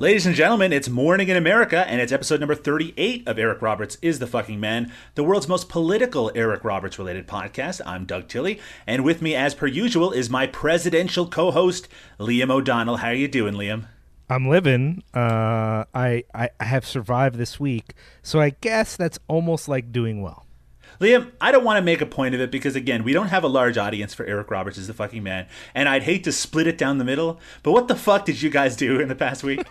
Ladies and gentlemen, it's Morning in America, and it's episode number 38 of Eric Roberts is the Fucking Man, the world's most political Eric Roberts related podcast. I'm Doug Tilley, and with me, as per usual, is my presidential co host, Liam O'Donnell. How are you doing, Liam? I'm living. Uh, I, I I have survived this week, so I guess that's almost like doing well. Liam, I don't want to make a point of it because, again, we don't have a large audience for Eric Roberts is the fucking man, and I'd hate to split it down the middle, but what the fuck did you guys do in the past week?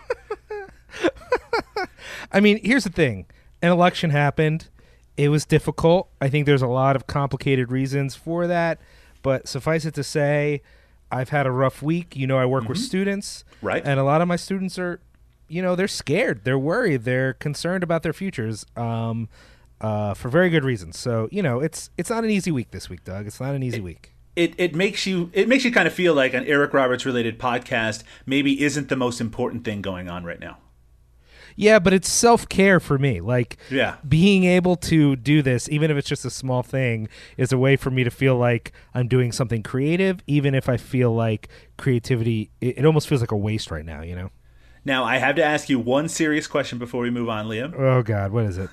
I mean, here's the thing: an election happened. It was difficult. I think there's a lot of complicated reasons for that, but suffice it to say, I've had a rough week. You know, I work with students, Right. And a lot of my students are, you know, they're scared, they're worried, they're concerned about their futures. Um, uh, for very good reasons. So you know, it's it's not an easy week this week, Doug. It's not an easy week. it, it makes you it makes you kind of feel like an Eric Roberts related podcast maybe isn't the most important thing going on right now. Yeah, but it's self care for me. Like, Yeah. being able to do this, even if it's just a small thing, is a way for me to feel like I'm doing something creative, even if I feel like creativity, it, it almost feels like a waste right now, you know? Now I have to ask you one serious question before we move on, Liam. Oh, God, what is it?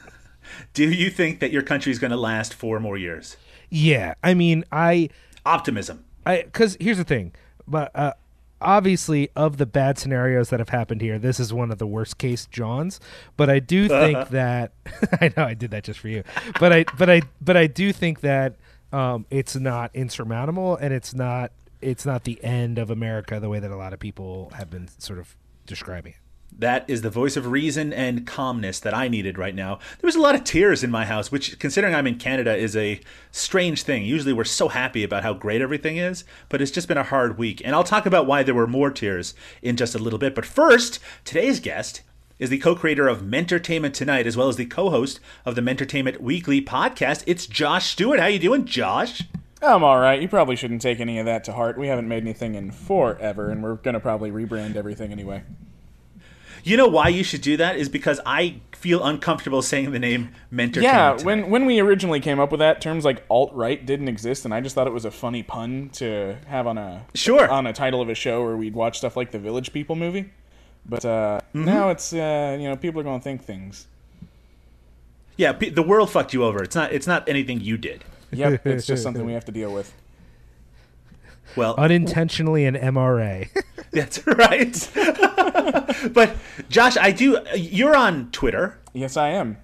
Do you think that your country is going to last four more years? Yeah, I mean, I, Optimism. I, because here's the thing, but, uh, obviously of the bad scenarios that have happened here this is one of the worst case johns but i do think that i know i did that just for you but i but i but i do think that um, it's not insurmountable and it's not it's not the end of america the way that a lot of people have been sort of describing it That is the voice of reason and calmness that I needed right now. There was a lot of tears in my house, which, considering I'm in Canada, is a strange thing. Usually we're so happy about how great everything is, but it's just been a hard week. And I'll talk about why there were more tears in just a little bit. But first, today's guest is the co-creator of Mentertainment Tonight, as well as the co-host of the Mentertainment Weekly podcast. It's Josh Stewart. How you doing, Josh? I'm all right. You probably shouldn't take any of that to heart. We haven't made anything in forever, and we're gonna probably rebrand everything anyway. You know why you should do that is because I feel uncomfortable saying the name Mentertainment. Yeah, when when we originally came up with that, terms like alt right didn't exist, and I just thought it was a funny pun to have on a Sure. on a title of a show where we'd watch stuff like the Village People movie. But uh, Mm-hmm. now it's uh, you know people are gonna think things. Yeah, the world fucked you over. It's not. It's not anything you did. Yep, it's just something we have to deal with. Well, unintentionally an mra that's right. but Josh, I do. You're on Twitter. Yes, I am.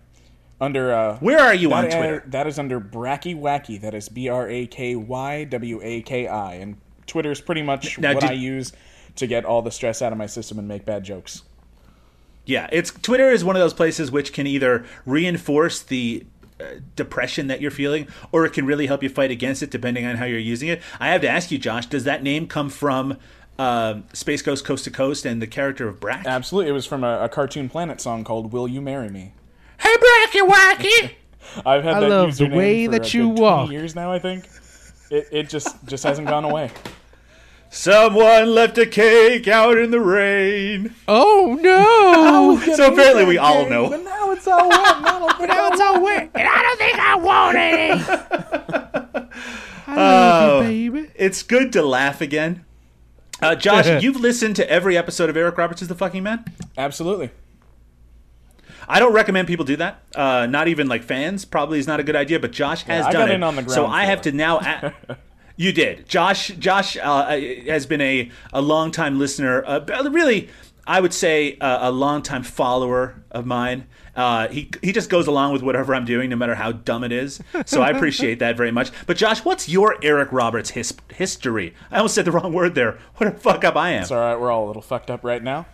Under uh, Where are you on that, uh, Twitter? that is under Bracky Wacky. That is B R A K Y W A K I. And Twitter is pretty much Now, what did- I use to get all the stress out of my system and make bad jokes. Yeah, it's Twitter is one of those places which can either reinforce the depression that you're feeling, or it can really help you fight against it, depending on how you're using it. I have to ask you, Josh, does that name come from uh, Space Ghost Coast to Coast and the character of Brak? Absolutely. It was from a, a Cartoon Planet song called Will You Marry Me? hey, Bracky Wacky! I've had I that love the way for that you 20 walk. years now, I think. It, it just just hasn't gone away. Someone left a cake out in the rain. oh no So apparently we all know. But now it's all wet. Now I don't think I all wet and i don't think i want any i Oh. love you baby It's good to laugh again. Uh, Josh, you've listened to every episode of Eric Roberts is the fucking man. Absolutely. I don't recommend people do that. Uh, not even like fans. Probably is not a good idea. But Josh has I done got it. in on the so ground I have to now. A- you did. Josh. Josh uh, has been a a long time listener. Uh, really, I would say uh, a long time follower of mine. Uh, he he just goes along with whatever I'm doing, no matter how dumb it is. So I appreciate that very much. But Josh, what's your Eric Roberts his- history? I almost said the wrong word there. What a fuck up I am. It's all right. We're all a little fucked up right now.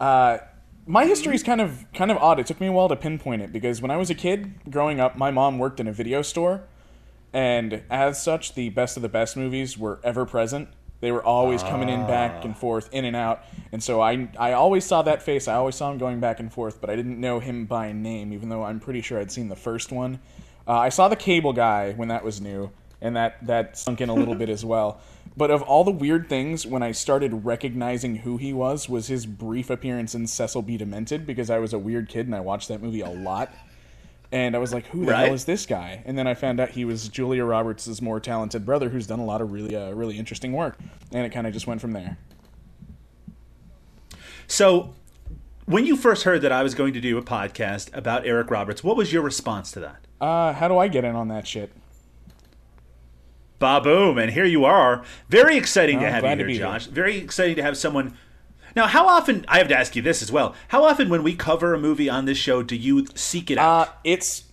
Uh, my history is kind of kind of odd. It took me a while to pinpoint it because when I was a kid growing up, my mom worked in a video store, and as such, the best of the best movies were ever present. They were always coming in back and forth, in and out, and so I I always saw that face. I always saw him going back and forth, but I didn't know him by name, even though I'm pretty sure I'd seen the first one. Uh, I saw the Cable Guy when that was new, and that that sunk in a little bit as well. But of all the weird things, when I started recognizing who he was, was his brief appearance in Cecil B. Demented because I was a weird kid and I watched that movie a lot. And I was like, "Who the Right. hell is this guy?" And then I found out he was Julia Roberts' more talented brother, who's done a lot of really, uh, really interesting work. And it kind of just went from there. So, when you first heard that I was going to do a podcast about Eric Roberts, what was your response to that? Uh, how do I get in on that shit? Ba boom, and here you are. Very exciting to have you here, be here. Josh. Very exciting to have someone. Now, how often? I have to ask you this as well. How often, when we cover a movie on this show, do you seek it out? Uh, it's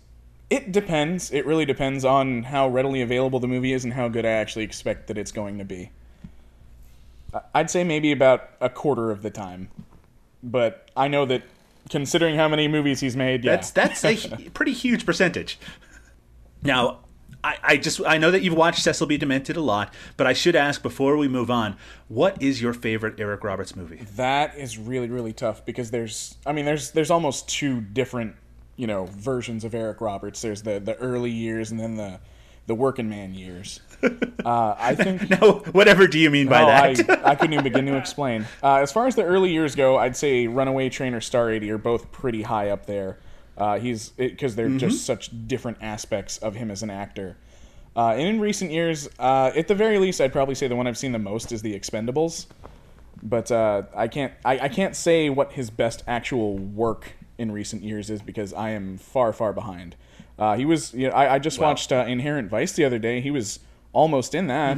it depends. It really depends on how readily available the movie is and how good I actually expect that it's going to be. I'd say maybe about a quarter of the time, but I know that considering how many movies he's made, yeah, That's that's a pretty huge percentage. Now, I, I just I know that you've watched Cecil B. Demented a lot, but I should ask before we move on, what is your favorite Eric Roberts movie? that is really really tough because there's I mean there's there's almost two different you know versions of Eric Roberts. There's the the early years and then the the working man years. Uh, I think No, whatever do you mean by Oh, that? I, I couldn't even begin to explain. Uh, as far as the early years go, I'd say Runaway Train or Star 80 are both pretty high up there. Uh, he's because they're just such different aspects of him as an actor. Uh, and in recent years, uh, at the very least, I'd probably say the one I've seen the most is The Expendables. But uh, I can't I, I can't say what his best actual work in recent years is because I am far far behind. Uh, he was you know, I, I just watched uh, Inherent Vice the other day. He was almost in that.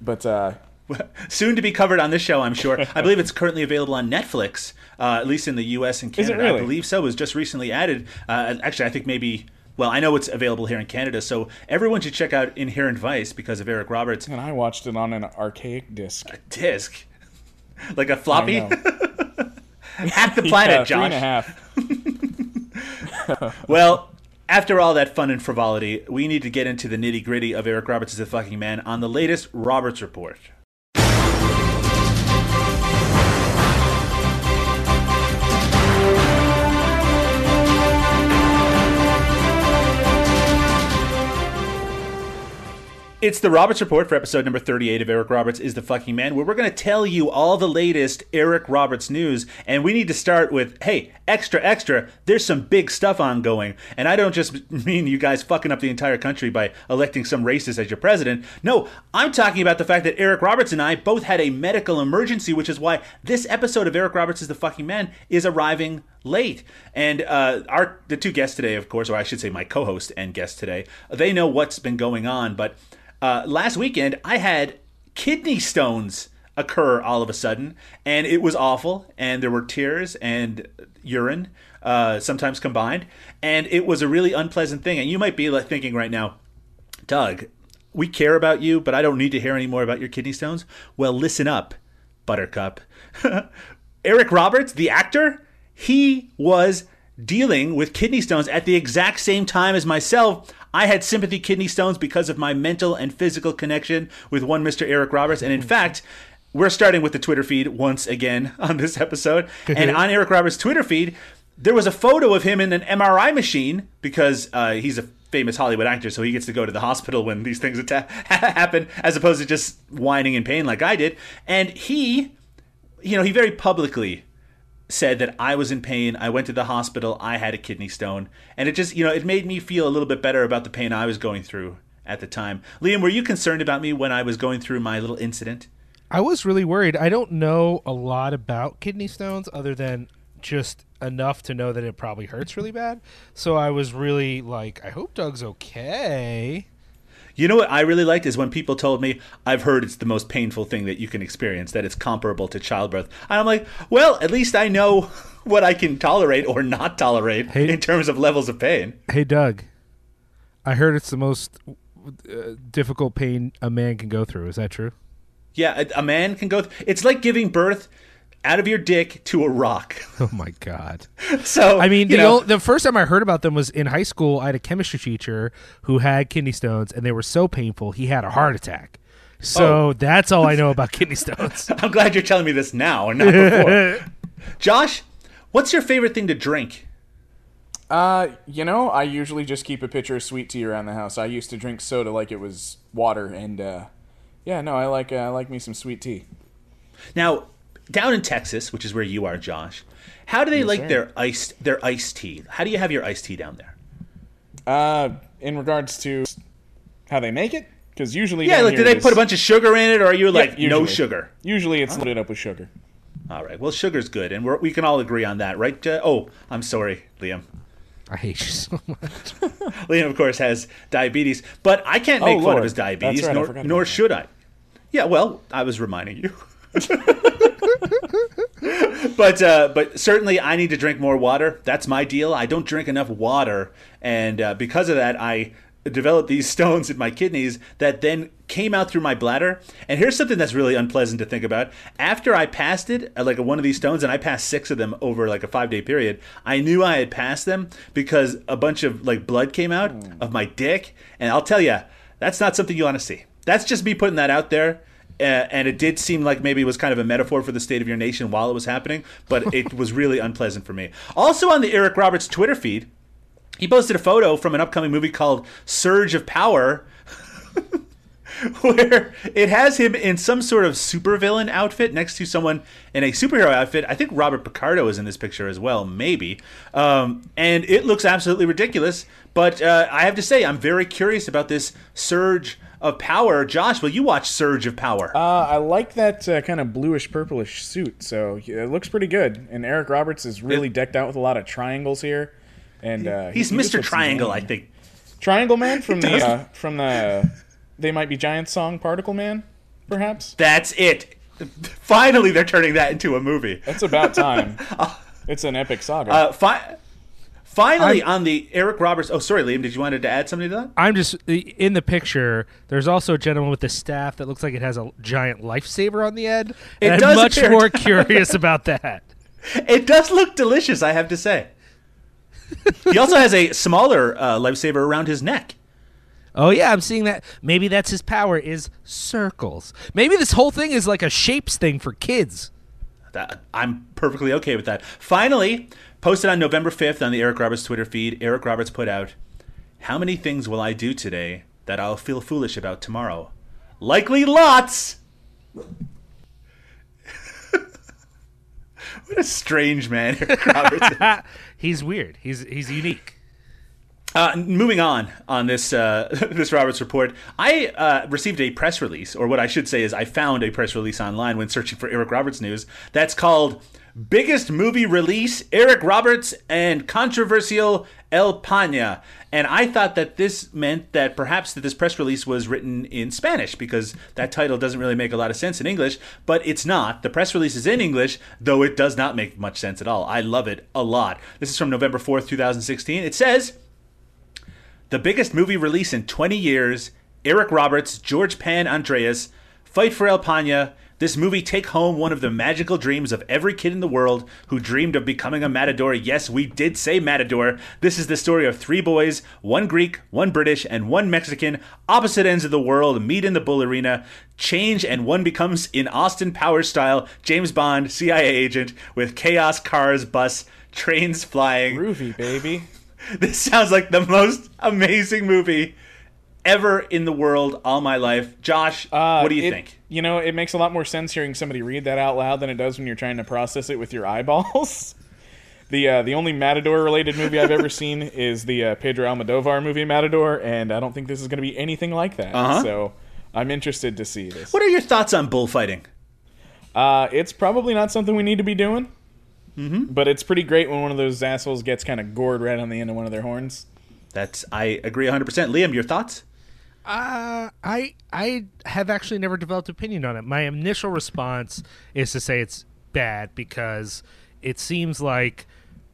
But uh, Soon to be covered on this show, I'm sure. I believe it's currently available on Netflix, uh, at least in the U.S. and Canada. really? I believe so. It was just recently added. Uh, actually, I think maybe. Well, I know it's available here in Canada, so everyone should check out Inherent Vice because of Eric Roberts' and I watched it on an archaic disc. A disc, like a floppy. Hack the planet, yeah, Josh. Three and a half. Well, after all that fun and frivolity, we need to get into the nitty gritty of Eric Roberts as a fucking man on the latest Roberts Report. It's the Roberts Report for episode number 38 of Eric Roberts is the Fucking Man, where we're going to tell you all the latest Eric Roberts news. And we need to start with hey, extra, extra, there's some big stuff ongoing. And I don't just mean you guys fucking up the entire country by electing some racist as your president. No, I'm talking about the fact that Eric Roberts and I both had a medical emergency, which is why this episode of Eric Roberts is the Fucking Man is arriving late. And uh, our the two guests today, of course, or I should say my co-host and guest today, they know what's been going on. But uh, last weekend, I had kidney stones occur all of a sudden, and it was awful. And there were tears and urine, uh, sometimes combined, and it was a really unpleasant thing. And you might be like thinking right now, Doug, we care about you, but I don't need to hear any more about your kidney stones. Well, listen up, Buttercup. Eric Roberts, the actor, he was dealing with kidney stones at the exact same time as myself. I had sympathy kidney stones because of my mental and physical connection with one Mr. Eric Roberts. And in fact, we're starting with the Twitter feed once again on this episode. and on Eric Roberts' Twitter feed, there was a photo of him in an MRI machine because uh, he's a famous Hollywood actor, so he gets to go to the hospital when these things atta- happen, as opposed to just whining in pain like I did. And he, you know, he very publicly said that I was in pain. I went to the hospital. I had a kidney stone, and it just, you know, it made me feel a little bit better about the pain I was going through at the time. Liam, were you concerned about me when I was going through my little incident? I was really worried. I don't know a lot about kidney stones other than just enough to know that it probably hurts really bad. So I was really like, I hope Doug's okay. You know what I really liked is when people told me, I've heard it's the most painful thing that you can experience, that it's comparable to childbirth. And I'm like, well, at least I know what I can tolerate or not tolerate Hey- in terms of levels of pain. Hey, Doug. I heard it's the most uh, difficult pain a man can go through. Is that true? Yeah, a, a man can go. Th- it's like giving birth out of your dick to a rock. Oh my god. So I mean, you the know, ol- the first time I heard about them was in high school. I had a chemistry teacher who had kidney stones, and they were so painful he had a heart attack. So Oh. that's all I know about kidney stones. I'm glad you're telling me this now and not before. Josh, what's your favorite thing to drink? Uh, you know, I usually just keep a pitcher of sweet tea around the house. I used to drink soda like it was water, and uh, yeah, no, I like uh, I like me some sweet tea. Now, down in Texas, which is where you are, Josh, how do they like sir. their iced their iced tea? How do you have your iced tea down there? Uh, in regards to how they make it, because usually Yeah, like do here they put a bunch of sugar in it, or are you Yeah, like no sugar? Usually it's loaded up with sugar. All right. Well, sugar's good, and we're, we can all agree on that, right? Uh, oh, I'm sorry, Liam. I hate you so much. Liam, of course, has diabetes, but I can't make fun Lord. of his diabetes, right, nor, nor should I. Yeah, well, I was reminding you. but uh, but certainly, I need to drink more water. That's my deal. I don't drink enough water, and uh, because of that, I developed these stones in my kidneys that then came out through my bladder. And here's something that's really unpleasant to think about. After I passed it, uh, like one of these stones, and I passed six of them over like a five day period, I knew I had passed them because a bunch of like blood came out of my dick. And I'll tell you, that's not something you want to see. That's just me putting that out there. Uh, and it did seem like maybe it was kind of a metaphor for the state of your nation while it was happening, but it was really unpleasant for me. Also, on the Eric Roberts Twitter feed, he posted a photo from an upcoming movie called Surge of Power, where it has him in some sort of supervillain outfit next to someone in a superhero outfit. I think Robert Picardo is in this picture as well, maybe. Um, and it looks absolutely ridiculous. But uh, I have to say, I'm very curious about this Surge of Power. Josh, will you watch Surge of Power? Uh, I like that uh, kind of bluish purplish suit, so it looks pretty good. And Eric Roberts is really It- decked out with a lot of triangles here. And uh, He's he- he Mr. Triangle, I think. Triangle Man from the uh, from the They Might Be Giants song Particle Man, perhaps. That's it. Finally, they're turning that into a movie. That's about time. it's an epic saga. Uh, fi- finally, I'm- on the Eric Roberts. Oh, sorry, Liam. Did you wanted to add something to that? I'm just in the picture. There's also a gentleman with a staff that looks like it has a giant lifesaver on the end. It and I'm much more curious about that. It does look delicious, I have to say. he also has a smaller uh, lifesaver around his neck. Oh yeah, I'm seeing that. Maybe that's his power is circles. Maybe this whole thing is like a shapes thing for kids. That, I'm perfectly okay with that. Finally, posted on November 5th on the Eric Roberts Twitter feed, Eric Roberts put out, How many things will I do today that I'll feel foolish about tomorrow? Likely lots! what a strange man Eric Roberts. He's weird. He's he's unique. Uh, moving on on this uh, this Roberts report, I uh, received a press release, or what I should say is, I found a press release online when searching for Eric Roberts news. That's called "Biggest Movie Release: Eric Roberts and Controversial El Pana." And I thought that this meant that perhaps that this press release was written in Spanish because that title doesn't really make a lot of sense in English. But it's not. The press release is in English, though it does not make much sense at all. I love it a lot. This is from November fourth, two thousand sixteen. It says. The biggest movie release in 20 years, Eric Roberts, George Pan Andreas, Fight for El Pana. This movie take home one of the magical dreams of every kid in the world who dreamed of becoming a matador. Yes, we did say matador. This is the story of three boys, one Greek, one British, and one Mexican, opposite ends of the world, meet in the bull arena, change, and one becomes, in Austin Powers style, James Bond, CIA agent, with chaos, cars, bus, trains flying. Groovy, baby. This sounds like the most amazing movie ever in the world all my life. Josh, Uh, what do you it- think? You know, it makes a lot more sense hearing somebody read that out loud than it does when you're trying to process it with your eyeballs. the uh, the only Matador related movie I've ever seen is the uh, Pedro Almodovar movie Matador, and I don't think this is going to be anything like that. Uh-huh. So I'm interested to see this. What are your thoughts on bullfighting? Uh, it's probably not something we need to be doing. Mm-hmm. But it's pretty great when one of those assholes gets kind of gored right on the end of one of their horns. That's I agree 100%. Liam, your thoughts? Uh, I I have actually never developed opinion on it. My initial response is to say it's bad because it seems like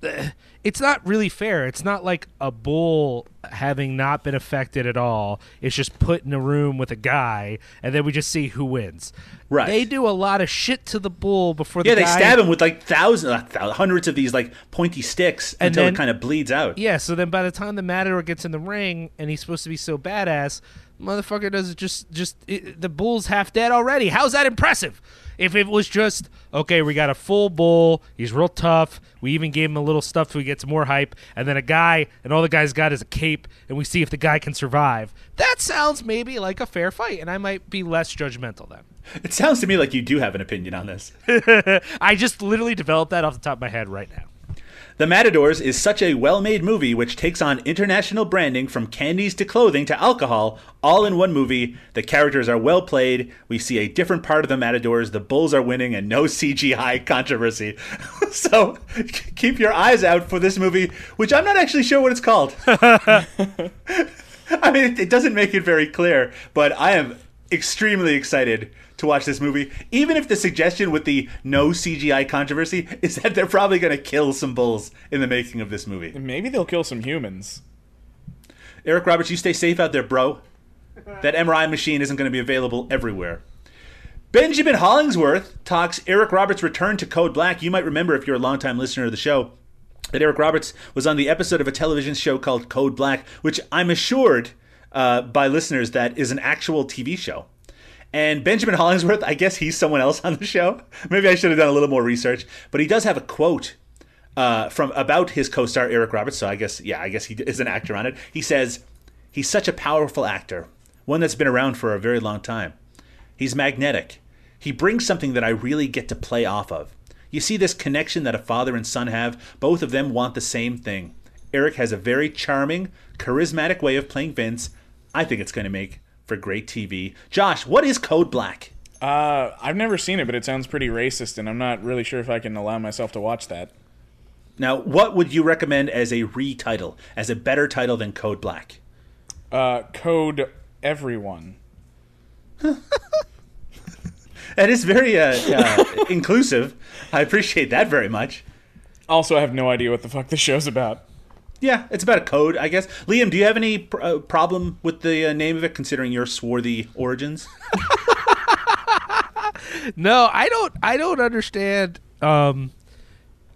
it's not really fair. It's not like a bull having not been affected at all. It's just put in a room with a guy, and then we just see who wins. Right. They do a lot of shit to the bull before the Yeah, they guy- stab him with like thousands, thou- hundreds of these like pointy sticks And until then- it kind of bleeds out. Yeah, so then by the time the Matador gets in the ring and he's supposed to be so badass, motherfucker does it just just it, the bull's half dead already. How's that impressive? If it was just okay, we got a full bull, he's real tough. We even gave him a little stuff so he gets more hype, and then a guy, and all the guy's got is a cape, and we see if the guy can survive. That sounds maybe like a fair fight, and I might be less judgmental then. It sounds to me like you do have an opinion on this. I just literally developed that off the top of my head right now. The Matadors is such a well made movie which takes on international branding from candies to clothing to alcohol, all in one movie. The characters are well played. We see a different part of the Matadors. The Bulls are winning and no CGI controversy. so keep your eyes out for this movie, which I'm not actually sure what it's called. I mean, it, it doesn't make it very clear, but I am extremely excited to watch this movie. Even if the suggestion with the no CGI controversy is that they're probably going to kill some bulls in the making of this movie. Maybe they'll kill some humans. Eric Roberts, you stay safe out there, bro. That MRI machine isn't going to be available everywhere. Benjamin Hollingsworth talks Eric Roberts' return to Code Black. You might remember if you're a longtime listener of the show that Eric Roberts was on the episode of a television show called Code Black, which I'm assured uh, by listeners that is an actual TV show. And Benjamin Hollingsworth, I guess he's someone else on the show. Maybe I should have done a little more research, but he does have a quote uh, from about his co-star Eric Roberts. So I guess yeah, I guess he is an actor on it. He says he's such a powerful actor, one that's been around for a very long time. He's magnetic. He brings something that I really get to play off of. You see this connection that a father and son have. Both of them want the same thing. Eric has a very charming, charismatic way of playing Vince. I think it's going to make for great TV. Josh, what is Code Black? Uh, I've never seen it, but it sounds pretty racist, and I'm not really sure if I can allow myself to watch that. Now, what would you recommend as a retitle, as a better title than Code Black? Uh, code everyone. That is very uh, uh, inclusive. I appreciate that very much. Also, I have no idea what the fuck the show's about. Yeah, it's about a code, I guess. Liam, do you have any pr- uh, problem with the uh, name of it, considering your swarthy origins? No, I don't. I don't understand. Um,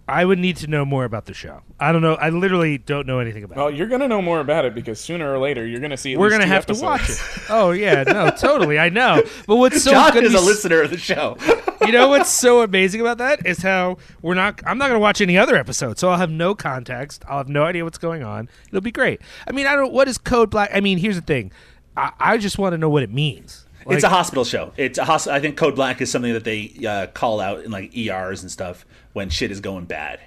I would need to know more about the show. I don't know. I literally don't know anything about. It. Well, it. you're gonna know more about it because sooner or later you're gonna see. At We're least gonna two have to watch it. Oh yeah, no, totally. I know. But what's so Josh gonna is be a s- listener of the show. you know what's so amazing about that is how we're not i'm not going to watch any other episode so i'll have no context i'll have no idea what's going on it'll be great i mean i don't what is code black i mean here's the thing i, I just want to know what it means it's a hospital show. It's a hos- I think Code Black is something that they uh, call out in like ERs and stuff when shit is going bad.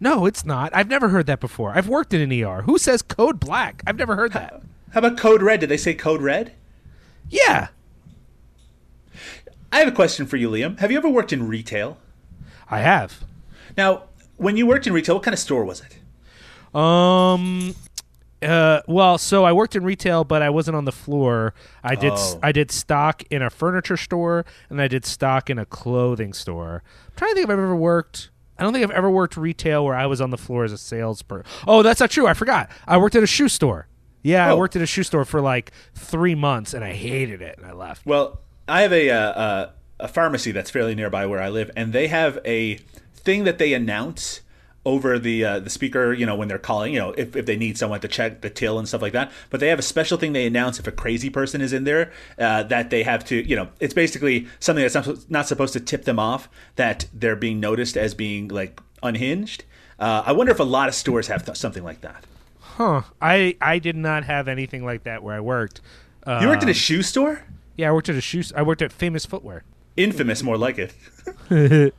no it's not i've never heard that before i've worked in an er who says code black i've never heard that How about Code Red? Did they say Code Red? yeah I have a question for you, Liam. Have you ever worked in retail? i have Now, when you worked in retail, what kind of store was it? Um. Uh, well, so I worked in retail, but I wasn't on the floor. I did Oh. I did stock in a furniture store, and I did stock in a clothing store. I'm trying to think if I've ever worked. I don't think I've ever worked retail where I was on the floor as a salesperson. Oh, that's not true. I forgot. I worked at a shoe store. Yeah, I Oh. worked at a shoe store for like three months, and I hated it, and I left. Well, I have a, uh, uh, a pharmacy that's fairly nearby where I live, and they have a thing that they announce over the uh, the speaker. You know, when they're calling, you know, if, if they need someone to check the till and stuff like that. But they have a special thing they announce if a crazy person is in there uh, that they have to. You know, it's basically something that's not, not supposed to tip them off that they're being noticed as being like unhinged. Uh, I wonder if a lot of stores have th- something like that. Huh? I I did not have anything like that where I worked. Uh, You worked at a shoe store? yeah, I worked at a shoe. I worked at Famous Footwear. Infamous, more like it.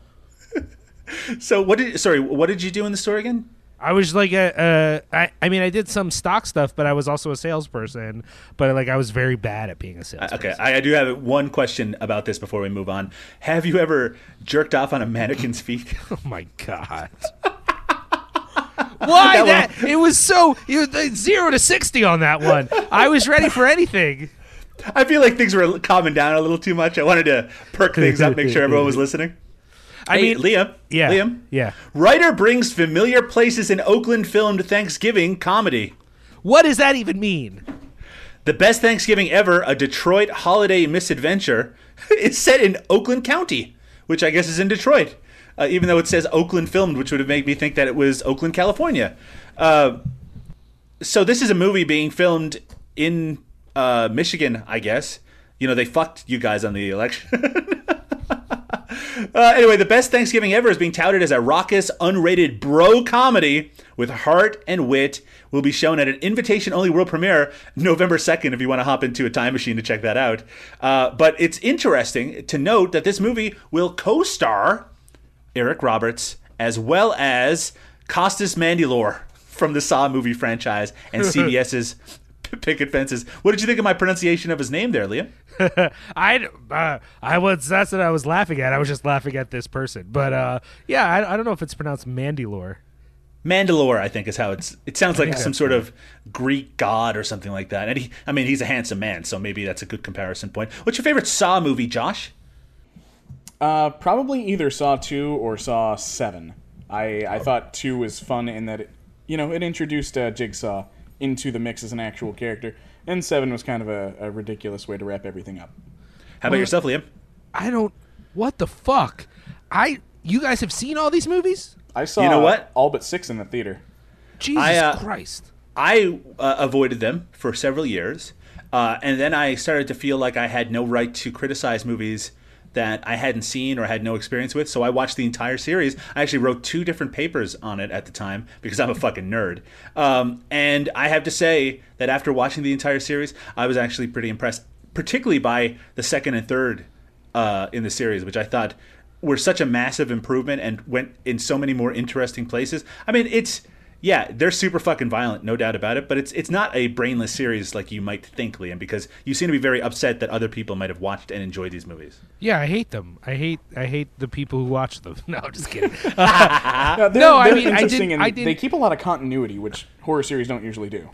so what did? Sorry, what did you do in the store again? I was like a, uh, I, I mean, I did some stock stuff, but I was also a salesperson. But like, I was very bad at being a salesperson. Okay, I, I do have one question about this before we move on. Have you ever jerked off on a mannequin's feet? Oh my god. Why that? It was so it was zero to sixty on that one. I was ready for anything. I feel like things were calming down a little too much. I wanted to perk things up, make sure everyone was listening. I Hey, mean, Liam. yeah, Liam. yeah. Writer brings familiar places in Oakland filmed Thanksgiving comedy. What does that even mean? The best Thanksgiving ever, a Detroit holiday misadventure, is set in Oakland County, which I guess is in Detroit. Uh, even though it says Oakland filmed, which would have made me think that it was Oakland, California. Uh, so this is a movie being filmed in uh, Michigan, I guess. You know, they fucked you guys on the election. Uh, anyway, the best Thanksgiving ever is being touted as a raucous, unrated bro comedy with heart and wit. Will be shown at an invitation-only world premiere November second. If you want to hop into a time machine to check that out, uh, but it's interesting to note that this movie will co-star Eric Roberts as well as Costas Mandylor from the Saw movie franchise and CBS's Picket Fences. What did you think of my pronunciation of his name there, Liam? I, uh, I was that's what I was laughing at. I was just laughing at this person, but uh, yeah, I, I don't know if it's pronounced Mandylore. Mandalore, I think, is how it's. It sounds like think some sort of Greek god or something like that. And he, I mean, he's a handsome man, so maybe that's a good comparison point. What's your favorite Saw movie, Josh? Uh, probably either Saw two or Saw seven. I I thought two was fun in that it, you know, it introduced uh, Jigsaw into the mix as an actual character, and seven was kind of a, a ridiculous way to wrap everything up. How about yourself, Liam? I don't. What the fuck? I. You guys have seen all these movies? I saw You know what? all but six in the theater. Jesus I, uh, Christ! I uh, avoided them for several years, uh, and then I started to feel like I had no right to criticize movies that I hadn't seen or had no experience with. So I watched the entire series. I actually wrote two different papers on it at the time because I'm a fucking nerd. Um, and I have to say that after watching the entire series, I was actually pretty impressed, particularly by the second and third uh, in the series, which I thought were such a massive improvement and went in so many more interesting places. I mean, it's yeah, they're super fucking violent, no doubt about it. But it's it's not a brainless series like you might think, Liam, because you seem to be very upset that other people might have watched and enjoyed these movies. Yeah, I hate them. I hate. I hate the people who watch them. No, I'm just kidding. Uh, they're- No, I they're mean, I interesting didn't- I didn't- They keep a lot of continuity, which horror series don't usually do.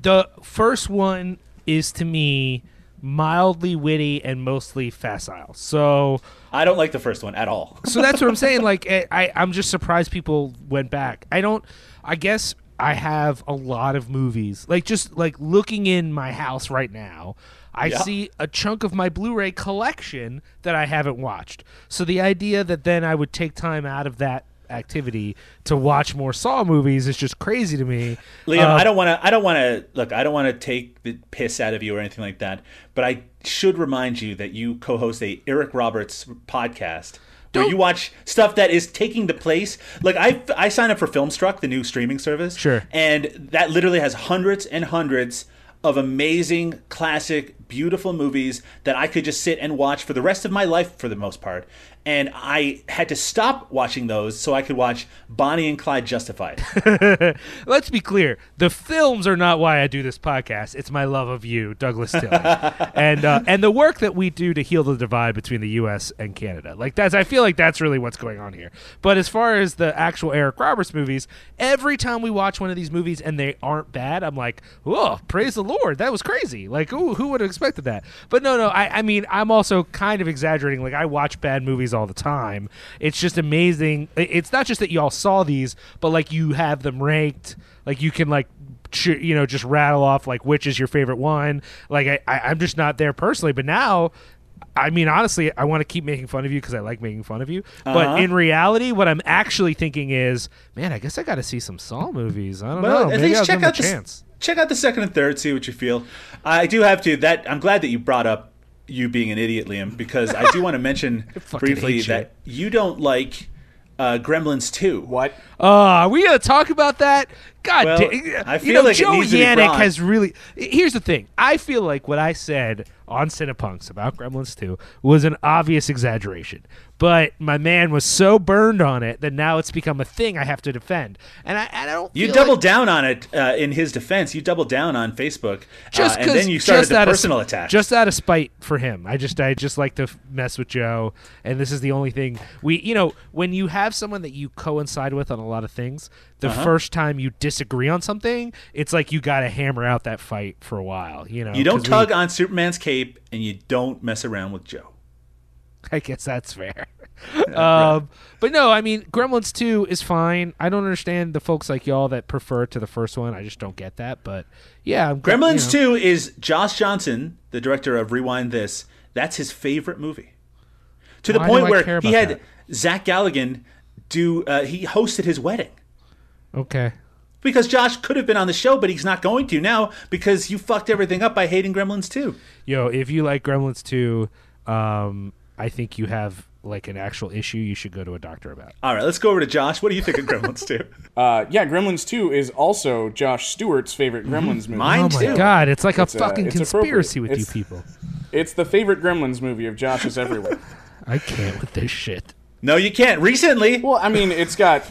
the first one is to me mildly witty and mostly facile. So I don't like the first one at all. so that's what I'm saying. Like I, I, I'm just surprised people went back. I don't. I guess I have a lot of movies. Like just like looking in my house right now, I Yeah. see a chunk of my Blu-ray collection that I haven't watched. So the idea that then I would take time out of that activity to watch more Saw movies is just crazy to me. Liam, Uh, I don't want to. I don't want to look. I don't want to take the piss out of you or anything like that. But I should remind you that you co-host a Eric Roberts podcast. Where Don't- you watch stuff that is taking the place, like I, I signed up for Filmstruck, the new streaming service, Sure. and that literally has hundreds and hundreds of amazing, classic, beautiful movies that I could just sit and watch for the rest of my life, for the most part. And I had to stop watching those so I could watch Bonnie and Clyde Justified. Let's be clear: the films are not why I do this podcast. It's my love of you, Douglas Tilley, and uh, and the work that we do to heal the divide between the U.S. and Canada. Like that's, I feel like that's really what's going on here. But as far as the actual Eric Roberts movies, every time we watch one of these movies and they aren't bad, I'm like, oh, praise the Lord, that was crazy. Like, ooh, who would have expected that? But no, no, I, I mean, I'm also kind of exaggerating. Like, I watch bad movies all the time. It's just amazing. It's not just that y'all saw these, but like you have them ranked. Like you can like. You know, just rattle off like which is your favorite one. Like I, I, I'm just not there personally, but now I mean, honestly, I want to keep making fun of you because I like making fun of you. Uh-huh. But in reality, what I'm actually thinking is, man, I guess I got to see some Saw movies. I don't Well, know. at Maybe least check out the chance. check out the second and third, see what you feel. I do have to that. I'm glad that you brought up you being an idiot, Liam, because I do want to mention briefly that you don't like uh, Gremlins two. What? Uh, are we gonna talk about that? God Well, damn! I you feel know, like it Joe needs to be Yannick has really. Here's the thing. I feel like what I said on Cinepunks about Gremlins 2 was an obvious exaggeration, but my man was so burned on it that now it's become a thing I have to defend, and I, I don't. You doubled like, down on it uh, in his defense. You doubled down on Facebook, just uh, and because then you started the personal of, attack. just out of spite for him. I just I just like to mess with Joe, and this is the only thing we you know when you have someone that you coincide with on a lot of things. The Uh-huh. first time you disagree on something, it's like you got to hammer out that fight for a while. You know, you don't 'cause we- tug on Superman's cape, and you don't mess around with Joe. I guess that's fair. um, but no, I mean, Gremlins Two is fine. I don't understand the folks like y'all that prefer to the first one. I just don't get that. But yeah, I'm, Gremlins you know. 2 is Josh Johnson, the director of Rewind This. That's his favorite movie. To the Why do point where he had that? Zach Galligan do, uh, he hosted his wedding. Okay. Because Josh could have been on the show, but he's not going to now because you fucked everything up by hating Gremlins 2. Yo, if you like Gremlins 2, um, I think you have like an actual issue you should go to a doctor about. All right, let's go over to Josh. What do you think of Gremlins 2? Uh, yeah, Gremlins 2 is also Josh Stewart's favorite Gremlins movie. Mine oh my too. god, it's like a It's, uh, fucking it's conspiracy appropriate. with you people. It's the favorite Gremlins movie of Josh's everywhere. I can't with this shit. No, you can't. Recently, well, I mean, it's got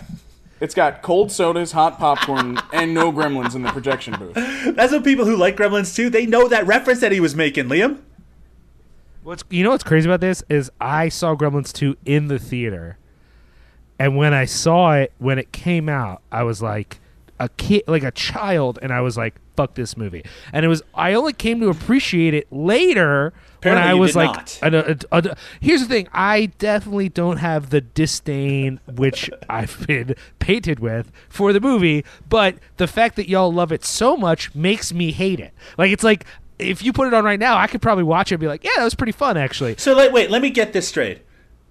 it's got cold sodas, hot popcorn, and no Gremlins in the projection booth. that's what people who like Gremlins 2, they know that reference that he was making, Liam. What's you know what's crazy about this is I saw Gremlins 2 in the theater. And when I saw it when it came out, I was like a kid like a child and I was like fuck this movie. And it was I only came to appreciate it later Apparently when I was like a- a- a- here's the thing, I definitely don't have the disdain which I've been painted with for the movie, but the fact that y'all love it so much makes me hate it. Like it's like if you put it on right now, I could probably watch it and be like, yeah, that was pretty fun actually. So like, wait, let me get this straight.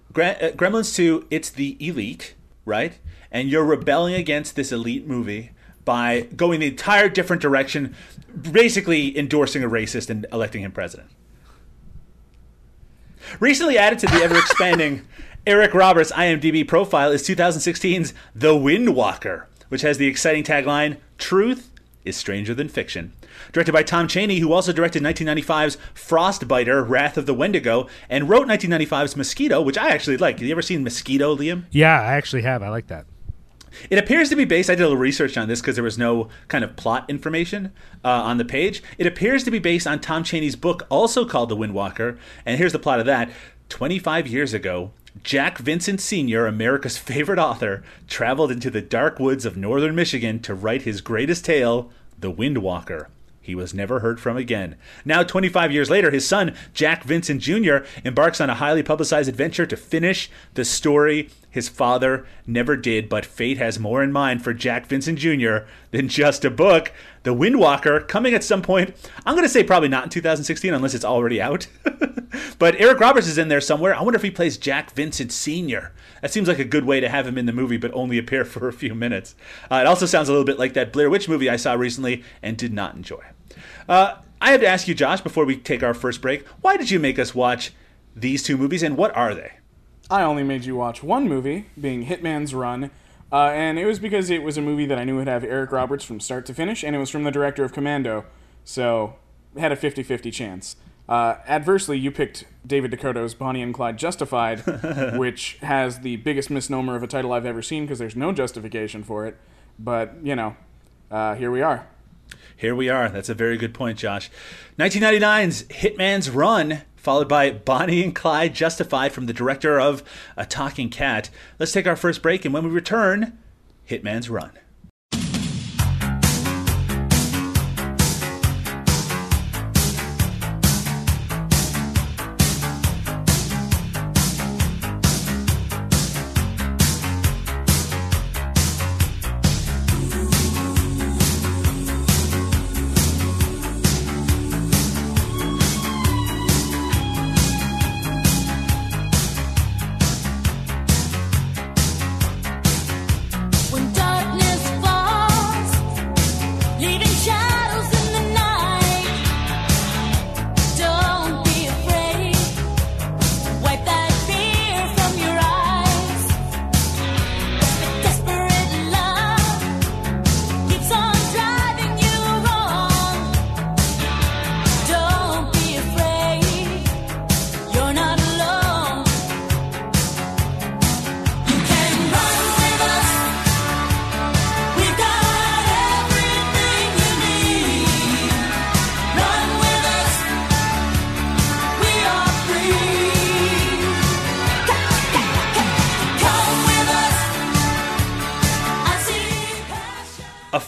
Uh, Gremlins 2, it's the elite, right? And you're rebelling against this elite movie by going the entire different direction, basically endorsing a racist and electing him president. Recently added to the ever expanding Eric Roberts IMDb profile is 2016's The Windwalker, which has the exciting tagline Truth is Stranger Than Fiction. Directed by Tom Chaney, who also directed 1995's Frostbiter, Wrath of the Wendigo, and wrote 1995's Mosquito, which I actually like. Have you ever seen Mosquito, Liam? Yeah, I actually have. I like that. It appears to be based. I did a little research on this because there was no kind of plot information uh, on the page. It appears to be based on Tom Chaney's book, also called The Windwalker. And here's the plot of that: 25 years ago, Jack Vincent Sr., America's favorite author, traveled into the dark woods of northern Michigan to write his greatest tale, The Windwalker. He was never heard from again. Now, 25 years later, his son, Jack Vincent Jr., embarks on a highly publicized adventure to finish the story his father never did, but fate has more in mind for Jack Vincent Jr. than just a book. The Windwalker, coming at some point, I'm going to say probably not in 2016 unless it's already out. but Eric Roberts is in there somewhere. I wonder if he plays Jack Vincent Sr. That seems like a good way to have him in the movie, but only appear for a few minutes. Uh, it also sounds a little bit like that Blair Witch movie I saw recently and did not enjoy. Uh, I have to ask you, Josh, before we take our first break, why did you make us watch these two movies and what are they? I only made you watch one movie, being Hitman's Run, uh, and it was because it was a movie that I knew would have Eric Roberts from start to finish, and it was from the director of Commando, so it had a 50 50 chance. Uh, adversely, you picked David DeCoteau's Bonnie and Clyde Justified, which has the biggest misnomer of a title I've ever seen because there's no justification for it. But, you know, uh, here we are. Here we are. That's a very good point, Josh. 1999's Hitman's Run, followed by Bonnie and Clyde Justified from the director of A Talking Cat. Let's take our first break, and when we return, Hitman's Run. Leaving shadows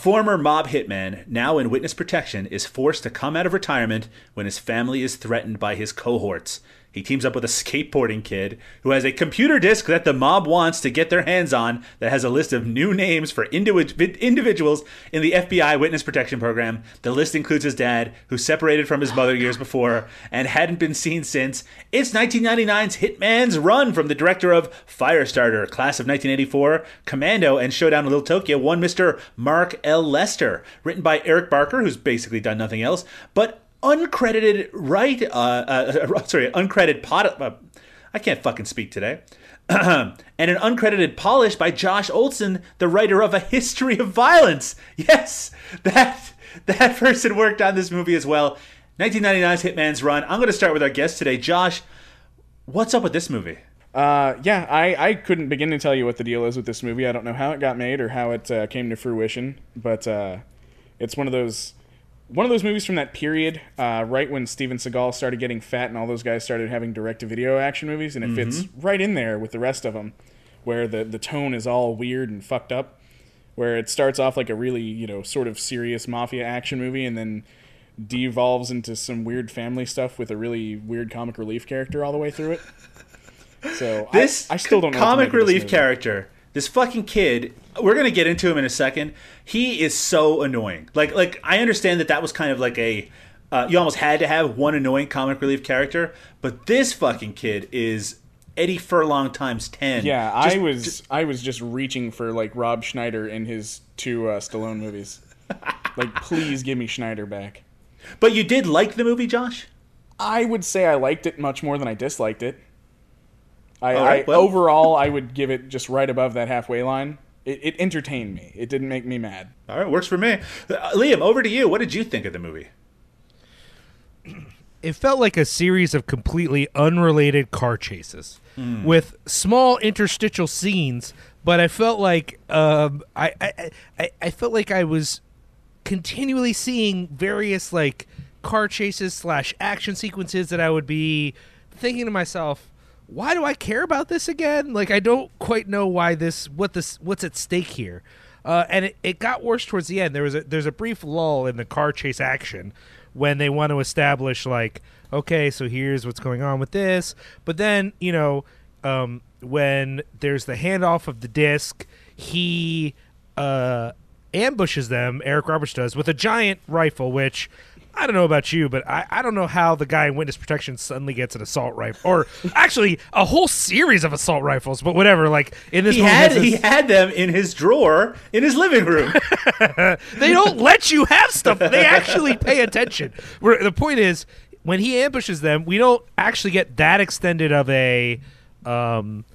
former mob hitman, now in witness protection, is forced to come out of retirement when his family is threatened by his cohorts. He teams up with a skateboarding kid who has a computer disk that the mob wants to get their hands on that has a list of new names for individ- individuals in the FBI Witness Protection Program. The list includes his dad, who separated from his mother years before and hadn't been seen since. It's 1999's Hitman's Run from the director of Firestarter, Class of 1984, Commando, and Showdown in Little Tokyo, one Mr. Mark L. Lester. Written by Eric Barker, who's basically done nothing else, but uncredited right uh, uh sorry uncredited pot uh, i can't fucking speak today. And an uncredited polish by josh olson the writer of a history of violence. Yes that that person worked on this movie as well. 1999's hitman's run. I'm going to start with our guest today. Josh what's up with this movie? Uh, yeah, I, I couldn't begin to tell you what the deal is with this movie. I don't know how it got made or how it uh, came to fruition, but uh, it's one of those one of those movies from that period, uh, right when Steven Seagal started getting fat and all those guys started having direct-to-video action movies, and it fits right in there with the rest of them, where the the tone is all weird and fucked up, where it starts off like a really you know sort of serious mafia action movie, and then devolves into some weird family stuff with a really weird comic relief character all the way through it. So this I, still don't know comic make of this relief character this fucking kid we're gonna get into him in a second he is so annoying like like i understand that that was kind of like a uh, you almost had to have one annoying comic relief character but this fucking kid is eddie furlong times 10 Yeah, Just- I was I was just reaching for like Rob Schneider in his two uh, Stallone movies. like, please give me Schneider back. but you did like the movie josh I would say I liked it much more than I disliked it. I, All right, I well- overall I would give it just right above that halfway line. It, it entertained me. It didn't make me mad. all right works for me uh, liam over to you what did you think of the movie it felt like a series of completely unrelated car chases with small interstitial scenes but i felt like um, I, I, I, I felt like i was continually seeing various like car chases slash action sequences that i would be thinking to myself why do i care about this again? Like i don't quite know why this what this what's at stake here. Uh, and it, it got worse towards the end. There was a there's a brief lull in the car chase action when they want to establish like okay so here's what's going on with this. But then you know um, when there's the handoff of the disc he uh, ambushes them eric roberts does with a giant rifle which I don't know about you, but I, I don't know how the guy in witness protection suddenly gets an assault rifle, or actually a whole series of assault rifles. But whatever, like in this he had this- he had them in his drawer in his living room they don't let you have stuff. They actually pay attention. Where the point is, when he ambushes them, we don't actually get that extended of a um,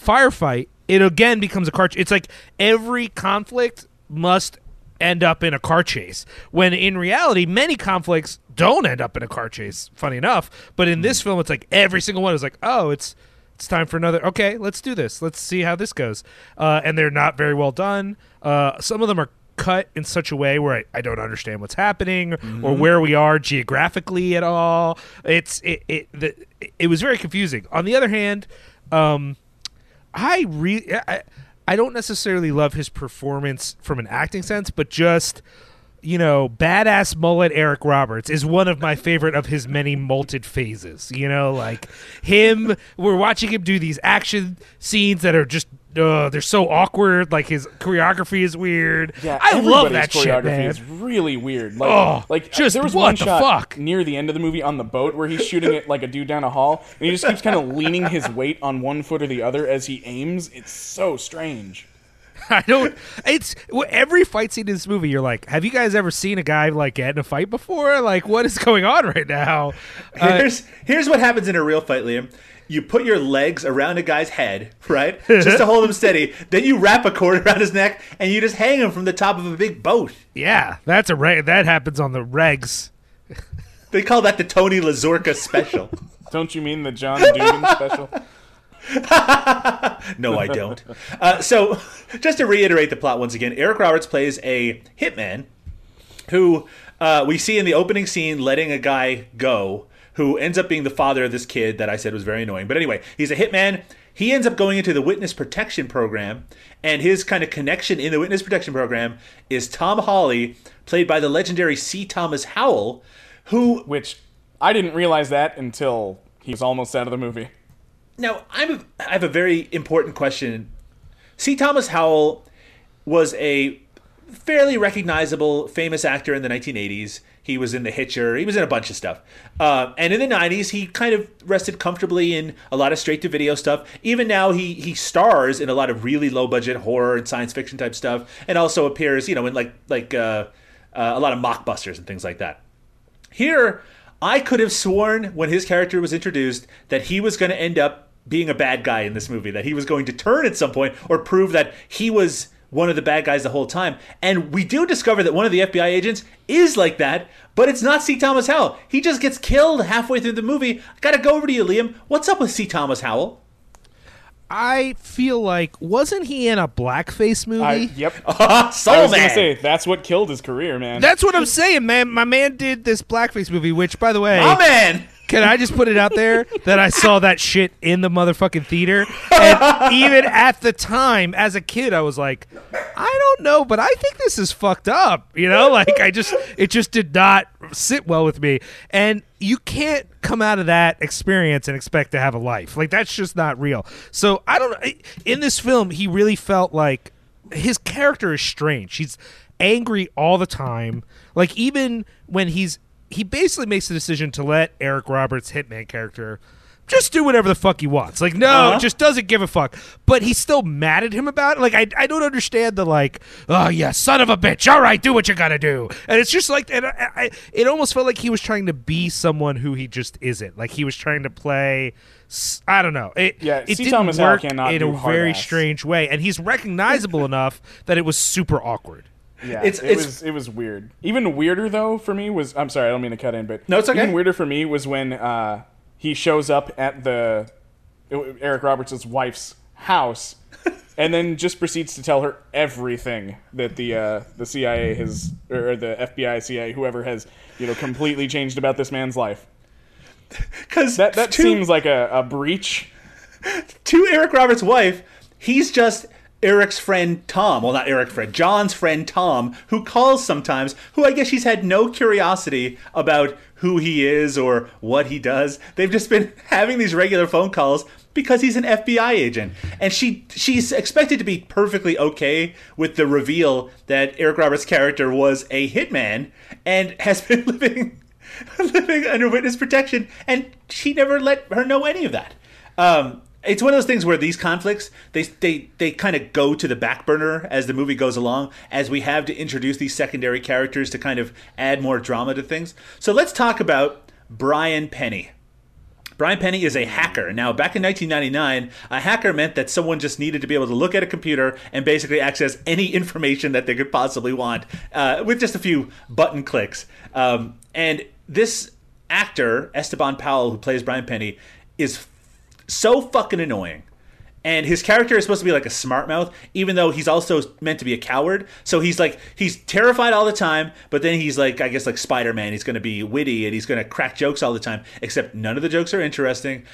firefight. It again becomes a car. It's like every conflict must end up in a car chase. When in reality, many conflicts don't end up in a car chase. Funny enough, but in this film, it's like every single one is like, oh, it's it's time for another. Okay, let's do this. Let's see how this goes. Uh, and they're not very well done. Uh, some of them are cut in such a way where I, I don't understand what's happening or where we are geographically at all. It's it it the, it was very confusing. On the other hand, um, I re I, I don't necessarily love his performance from an acting sense, but just you know, badass mullet Eric Roberts is one of my favorite of his many molted phases. You know, like him. We're watching him do these action scenes that are just. Uh, they're so awkward. Like his choreography is weird. Yeah, I love everybody's that shit, choreography man. is really weird. Like, Oh, like just there was what one the shot fuck? near the end of the movie on the boat where he's shooting it like a dude down a hall, and he just keeps kind of leaning his weight on one foot or the other as he aims. It's so strange. I don't. It's every fight scene in this movie. You're like, have you guys ever seen a guy like get in a fight before? Like, what is going on right now? Uh, here's here's what happens in a real fight, Liam. You put your legs around a guy's head, right, just to hold him steady. Then you wrap a cord around his neck, and you just hang him from the top of a big boat. yeah, that's a reg. That happens on the regs. They call that the Tony Lazorka special. Don't you mean the John Dugan special? No, I don't. Uh, so, just to reiterate the plot once again, Eric Roberts plays a hitman who uh, we see in the opening scene letting a guy go who ends up being the father of this kid that I said was very annoying. But anyway, he's a hitman. He ends up going into the witness protection program, and his kind of connection in the witness protection program is Tom Hawley, played by the legendary C. Thomas Howell, who Which I didn't realize that until he was almost out of the movie. Now, I'm I have a very important question. C. Thomas Howell was a fairly recognizable, famous actor in the 1980s. He was in The Hitcher. He was in a bunch of stuff. Uh, and in the 90s, he kind of rested comfortably in a lot of straight to video stuff. Even now, he he stars in a lot of really low budget horror and science fiction type stuff, and also appears, you know, in like like uh, uh, a lot of mockbusters and things like that. Here, I could have sworn when his character was introduced that he was going to end up being a bad guy in this movie, that he was going to turn at some point or prove that he was one of the bad guys the whole time. And we do discover that one of the FBI agents is like that, but it's not C. Thomas Howell. He just gets killed halfway through the movie. I gotta go over to you, Liam. What's up with C. Thomas Howell? I feel like wasn't he in a blackface movie? I, yep. Soul I was gonna Man. say that's what killed his career, man. That's what I'm saying, man. My man did this blackface movie, which, by the way, Oh man. Can I just put it out there that I saw that shit in the motherfucking theater? And even at the time, as a kid, I was like, I don't know, but I think this is fucked up. You know, like I just, it just did not sit well with me. And you can't come out of that experience and expect to have a life. Like that's just not real. So I don't. In this film, he really felt like his character is strange. He's angry all the time. Like even when he's he basically makes the decision to let Eric Roberts' hitman character just do whatever the fuck he wants. Like, no, Uh-huh. just doesn't give a fuck. But he's still mad at him about it. Like, I, I don't understand the like, oh yeah, son of a bitch. All right, do what you gotta do. And it's just like, and I, I, it almost felt like he was trying to be someone who he just isn't. Like he was trying to play. s- I don't know. It, Yeah, it C. didn't Thomas work in a very hard-ass. strange way, and he's recognizable enough that it was super awkward. Yeah, It's- it it's- was it was weird. Even weirder though for me was I'm sorry I don't mean to cut in, but No, it's okay. Even weirder for me was when uh, he shows up at the Eric Roberts' wife's house, and then just proceeds to tell her everything that the uh, the CIA has or the FBI, CIA, whoever has you know completely changed about this man's life. Because That that seems like a, a breach. to Eric Roberts' wife, he's just Eric's friend Tom. Well, not Eric's friend, John's friend Tom, who calls sometimes, who I guess she's had no curiosity about who he is or what he does. They've just been having these regular phone calls because he's an FBI agent. And she she's expected to be perfectly okay with the reveal that Eric Roberts' character was a hitman and has been living living under witness protection and she never let her know any of that. Um, it's one of those things where these conflicts they they they kind of go to the back burner as the movie goes along as we have to introduce these secondary characters to kind of add more drama to things. So let's talk about Brian Penny. Brian Penny is a hacker. Now, back in 1999, a hacker meant that someone just needed to be able to look at a computer and basically access any information that they could possibly want uh, with just a few button clicks. Um, and this actor, Esteban Powell, who plays Brian Penny, is so fucking annoying. And his character is supposed to be like a smart mouth, even though he's also meant to be a coward. So he's like he's terrified all the time, but then he's like I guess like Spider Man. He's going to be witty and he's going to crack jokes all the time. Except none of the jokes are interesting.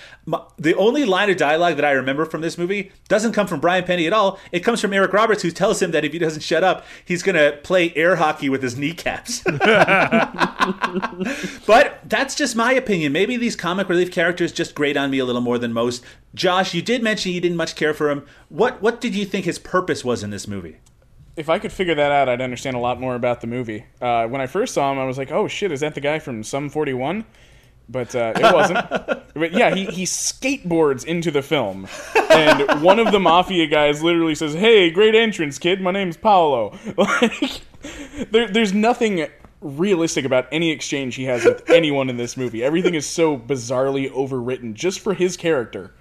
The only line of dialogue that I remember from this movie doesn't come from Brian Penny at all. It comes from Eric Roberts, who tells him that if he doesn't shut up, he's going to play air hockey with his kneecaps. But that's just my opinion. Maybe these comic relief characters just grate on me a little more than most. Josh, you did mention you didn't much care for him. What what did you think his purpose was in this movie? If I could figure that out, I'd understand a lot more about the movie. Uh, when I first saw him, I was like, "Oh shit, is that the guy from Sum 41?" But uh, it wasn't. but yeah, he, he skateboards into the film, and one of the mafia guys literally says, "Hey, great entrance, kid. My name's Paolo." Like, there, there's nothing realistic about any exchange he has with anyone in this movie. Everything is so bizarrely overwritten just for his character.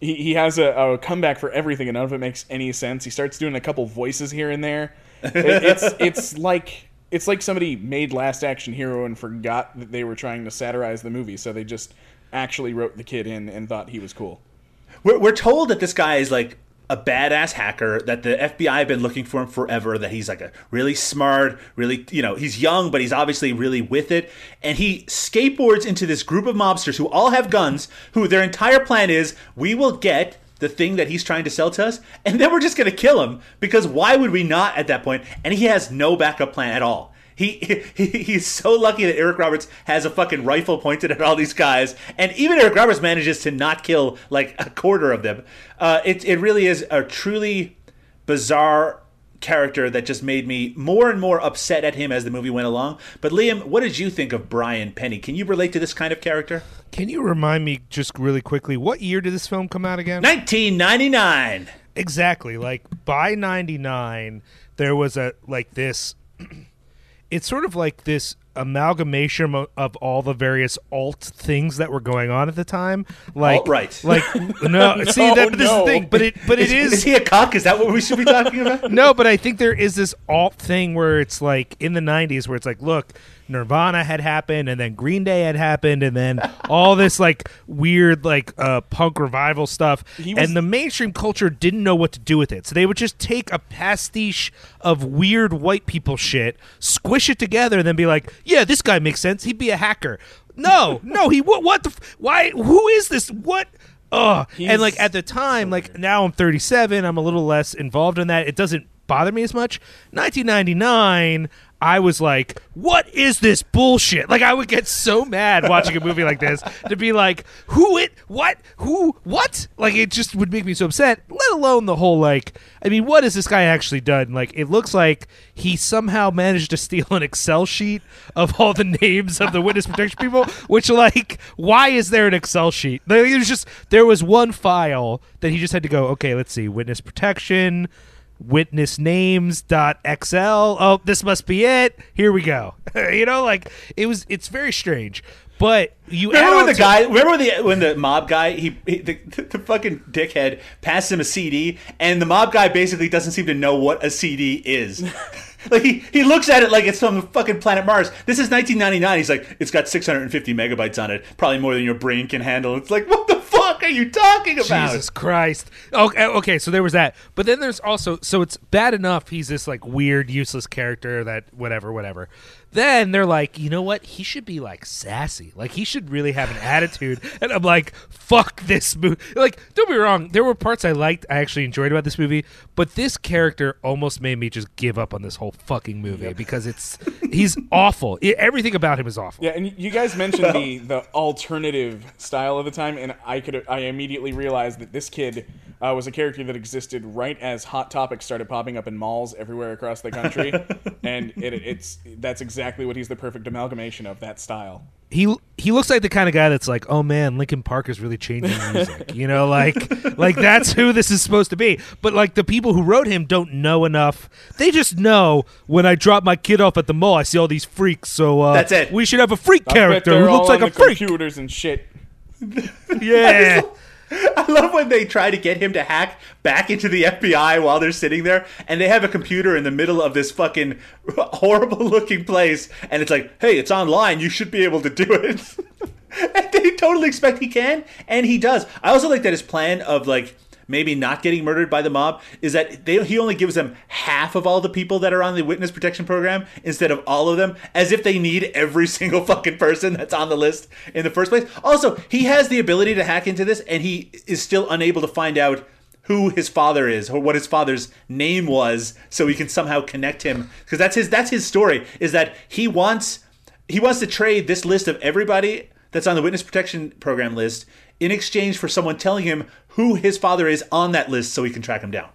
He, he has a, a comeback for everything, and none of it makes any sense. He starts doing a couple voices here and there. It- it's it's like it's like somebody made Last Action Hero and forgot that they were trying to satirize the movie, so they just actually wrote the kid in and thought he was cool. We're, we're told that this guy is like a badass hacker, that the FBI have been looking for him forever, that he's like a really smart, really, you know, he's young, but he's obviously really with it. And he skateboards into this group of mobsters who all have guns, who their entire plan is we will get the thing that he's trying to sell to us, and then we're just going to kill him because why would we not at that point? And he has no backup plan at all. He, he he's so lucky that Eric Roberts has a fucking rifle pointed at all these guys, and even Eric Roberts manages to not kill like a quarter of them. Uh, it it really is a truly bizarre character that just made me more and more upset at him as the movie went along. But Liam, what did you think of Brian Penny? Can you relate to this kind of character? Can you remind me just really quickly what year did this film come out again? 1999. Exactly. Like by 99 there was a like this it's sort of like this amalgamation of, all the various alt things that were going on at the time like Alt-right. like no, see that but this is the thing but it but it is, is is he a cock? Is that what we should be talking about? no, but I think there is this alt thing where it's like in the '90s, where it's like, look, Nirvana had happened, and then Green Day had happened, and then all this like weird like uh, punk revival stuff, was- and the mainstream culture didn't know what to do with it, so they would just take a pastiche of weird white people shit, squish it together, and then be like, yeah, this guy makes sense. He'd be a hacker. No, no, he what? What the? F- why? Who is this? What? Ugh. And like at the time, like now I'm 37, I'm a little less involved in that. It doesn't bother me as much. 1999, I was like, what is this bullshit? Like I would get so mad watching a movie like this to be like, who it what? Who what? Like it just would make me so upset, let alone the whole like I mean, what has this guy actually done? Like it looks like he somehow managed to steal an Excel sheet of all the names of the witness protection people, which like why is there an Excel sheet? Like, It was just there was one file that he just had to go, okay, let's see, witness protection, witness names dot xl oh this must be it here we go you know like it was it's very strange but you Remember when the to- guy? Remember when the when the mob guy? He, he the, the fucking dickhead passed him a CD, and the mob guy basically doesn't seem to know what a CD is. like he, he looks at it like it's from the fucking planet Mars. This is 1999. He's like, it's got 650 megabytes on it, probably more than your brain can handle. It's like, what the fuck are you talking about? Jesus Christ. Okay, okay, so there was that. But then there's also so it's bad enough he's this like weird, useless character that whatever, whatever. Then they're like, you know what? He should be like sassy. Like he should really have an attitude. And I'm like, fuck this movie. Like, don't be wrong. There were parts I liked, I actually enjoyed about this movie, but this character almost made me just give up on this whole fucking movie because it's he's awful. I- everything about him is awful. Yeah, and you guys mentioned the the alternative style of the time, and I could I immediately realized that this kid uh, was a character that existed right as Hot Topics started popping up in malls everywhere across the country, and it, it's that's exactly what he's the perfect amalgamation of that style. he he looks like the kind of guy that's like, oh man, Linkin Park is really changing music. you know, like like that's who this is supposed to be. But like the people who wrote him don't know enough. They just know when I drop my kid off at the mall, I see all these freaks. So uh, That's it. We should have a freak I character who looks all like on a the freak. computers and shit. Yeah. I love when they try to get him to hack back into the FBI while they're sitting there, and they have a computer in the middle of this fucking horrible looking place, and it's like, hey, it's online, you should be able to do it. and they totally expect he can, and he does. I also like that his plan of like maybe not getting murdered by the mob is that they, he only gives them half of all the people that are on the witness protection program instead of all of them, as if they need every single fucking person that's on the list in the first place. Also, he has the ability to hack into this, and he is still unable to find out who his father is or what his father's name was, so he can somehow connect him because that's his that's his story is that he wants he wants to trade this list of everybody that's on the witness protection program list in exchange for someone telling him who his father is on that list so he can track him down.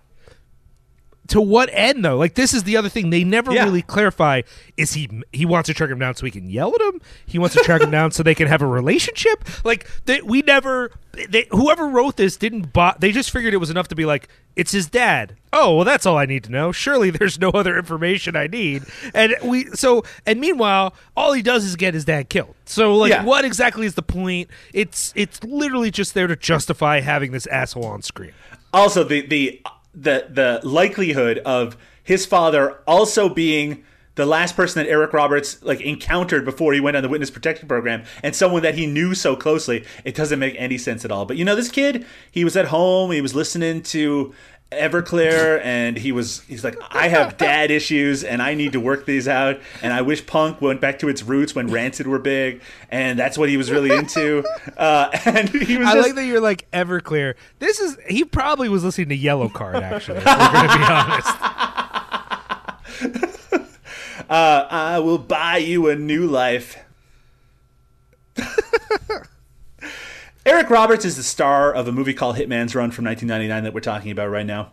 To what end though? Like this is the other thing they never Yeah. really clarify. Is he he wants to track him down so he can yell at him? He wants to track him down so they can have a relationship? Like they, we never. They, whoever wrote this didn't. Bo- they just figured it was enough to be like, it's his dad. Oh well, that's all I need to know. Surely there's no other information I need. And we so and meanwhile, all he does is get his dad killed. So like, Yeah. what exactly is the point? It's it's literally just there to justify having this asshole on screen. Also, the the the the likelihood of his father also being the last person that Eric Roberts like encountered before he went on the witness protection program and someone that he knew so closely, it doesn't make any sense at all. But you know, this kid, he was at home, he was listening to Everclear and he was he's like I have dad issues and I need to work these out and I wish punk went back to its roots when Rancid were big and that's what he was really into uh, and he was I just, like that you're like Everclear. This is he probably was listening to Yellowcard actually. We're gonna be honest. Uh, I will buy you a new life. Eric Roberts is the star of a movie called Hitman's Run from 1999 that we're talking about right now.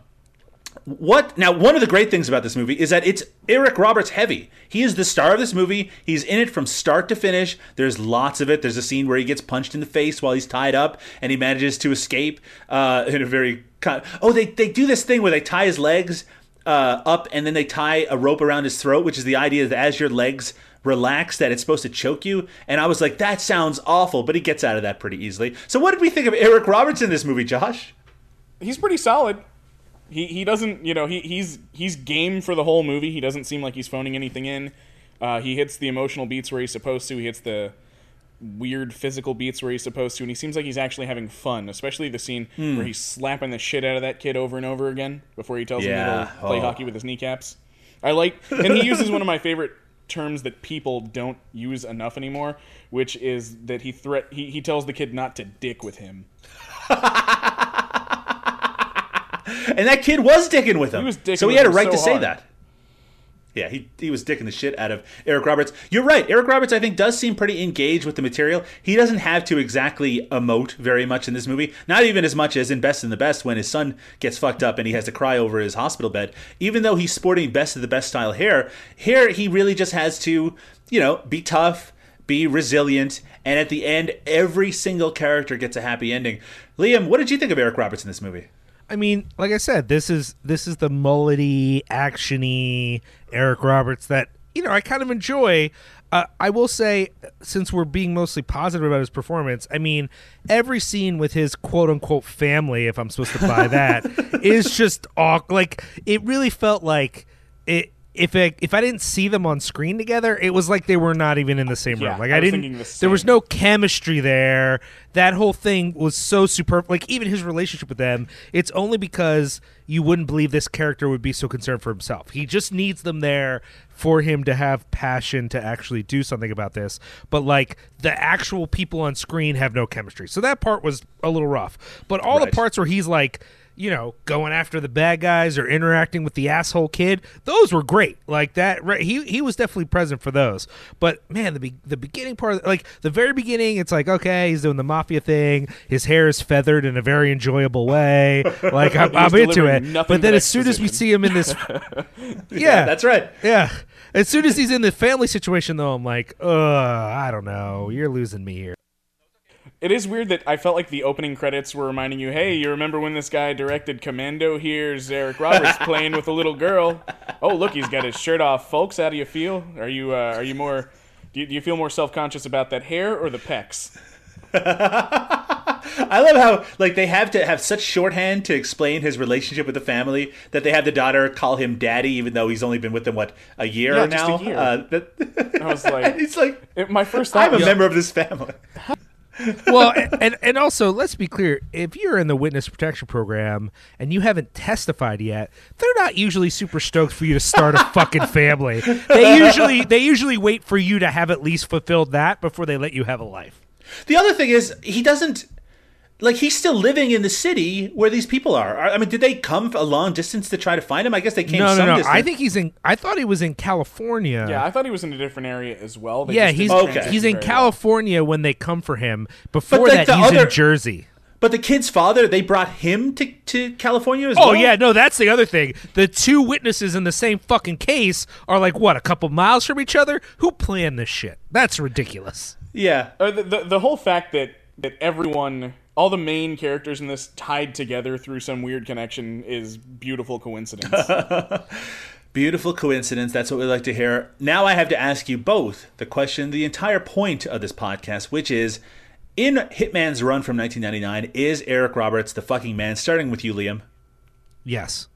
What now? One of the great things about this movie is that it's Eric Roberts heavy. He is the star of this movie. He's in it from start to finish. There's lots of it. There's a scene where he gets punched in the face while he's tied up, and he manages to escape uh, in a very kind. oh, they they do this thing where they tie his legs uh, up, and then they tie a rope around his throat, which is the idea that as your legs relax, that it's supposed to choke you. And I was like, that sounds awful, but he gets out of that pretty easily. So, what did we think of Eric Roberts in this movie, Josh? He's pretty solid. He he doesn't you know he he's he's game for the whole movie. He doesn't seem like he's phoning anything in. Uh, he hits the emotional beats where he's supposed to. He hits the weird physical beats where he's supposed to, and he seems like he's actually having fun. Especially the scene where he's slapping the shit out of that kid over and over again before he tells him to play Oh. hockey with his kneecaps. I like, and he uses one of my favorite terms that people don't use enough anymore, which is that he threat he, he tells the kid not to dick with him. And that kid was dicking with him. He was dicking so he had a right so to say that. Yeah, he, he was dicking the shit out of Eric Roberts. You're right. Eric Roberts, I think, does seem pretty engaged with the material. He doesn't have to exactly emote very much in this movie. Not even as much as in Best in the Best when his son gets fucked up and he has to cry over his hospital bed. Even though he's sporting Best of the Best style hair, here he really just has to, you know, be tough, be resilient, and at the end, every single character gets a happy ending. Liam, what did you think of Eric Roberts in this movie? I mean, like I said, this is this is the mullety, actiony Eric Roberts that you know I kind of enjoy. Uh, I will say, since we're being mostly positive about his performance, I mean, every scene with his quote unquote family, if I'm supposed to buy that, is just awkward. like it really felt like it. If I, if I didn't see them on screen together, it was like they were not even in the same Yeah, room. Like I I, didn't. the There was no chemistry there. That whole thing was so superb. Like even his relationship with them, it's only because you wouldn't believe this character would be so concerned for himself. He just needs them there for him to have passion to actually do something about this. But like the actual people on screen have no chemistry. So that part was a little rough. But all Right. the parts where he's like you know, going after the bad guys or interacting with the asshole kid. Those were great. Like that, right? He he was definitely present for those. But man, the be- the beginning part, like the very beginning, it's like okay, he's doing the mafia thing. His hair is feathered in a very enjoyable way. Like I'm, I'm into it. But then as soon as we see him in this, yeah, That's right. yeah. As soon as he's in the family situation, though, I'm like, ugh, I don't know. You're losing me here. It is weird that I felt like the opening credits were reminding you, hey, you remember when this guy directed Commando? Here's Eric Roberts playing with a little girl. Oh, look, he's got his shirt off. Folks, how do you feel? Are you uh, are you more do you, do you feel more self conscious about that hair or the pecs? I love how like they have to have such shorthand to explain his relationship with the family that they have the daughter call him daddy, even though he's only been with them what a year Yeah, just a now. year. Uh, that, I was like, it's like, it, my first thought I'm a member of this family. Well, and, and also let's be clear: if you're in the witness protection program and you haven't testified yet, they're not usually super stoked for you to start a fucking family. They usually they usually wait for you to have at least fulfilled that before they let you have a life. The other thing is he doesn't like he's still living in the city where these people are. I mean, did they come a long distance to try to find him? I guess they came No, no, some no. distance. I think he's in. I thought he was in California. yeah, I thought he was in a different area as well. They yeah, he's Okay. he's in very well. California when they come for him. Before like, that, the he's other- in Jersey. But the kid's father, they brought him to, to California as Oh well. Oh yeah, no, that's the other thing. The two witnesses in the same fucking case are like what, a couple miles from each other? Who planned this shit? That's ridiculous. yeah. Uh, the, the the whole fact that that everyone, all the main characters in this, tied together through some weird connection is beautiful coincidence. Beautiful coincidence. That's what we like to hear. Now I have to ask you both the question, the entire point of this podcast, which is in Hitman's run from 1999, is Eric Roberts the fucking man? Starting with you, Liam. Yes.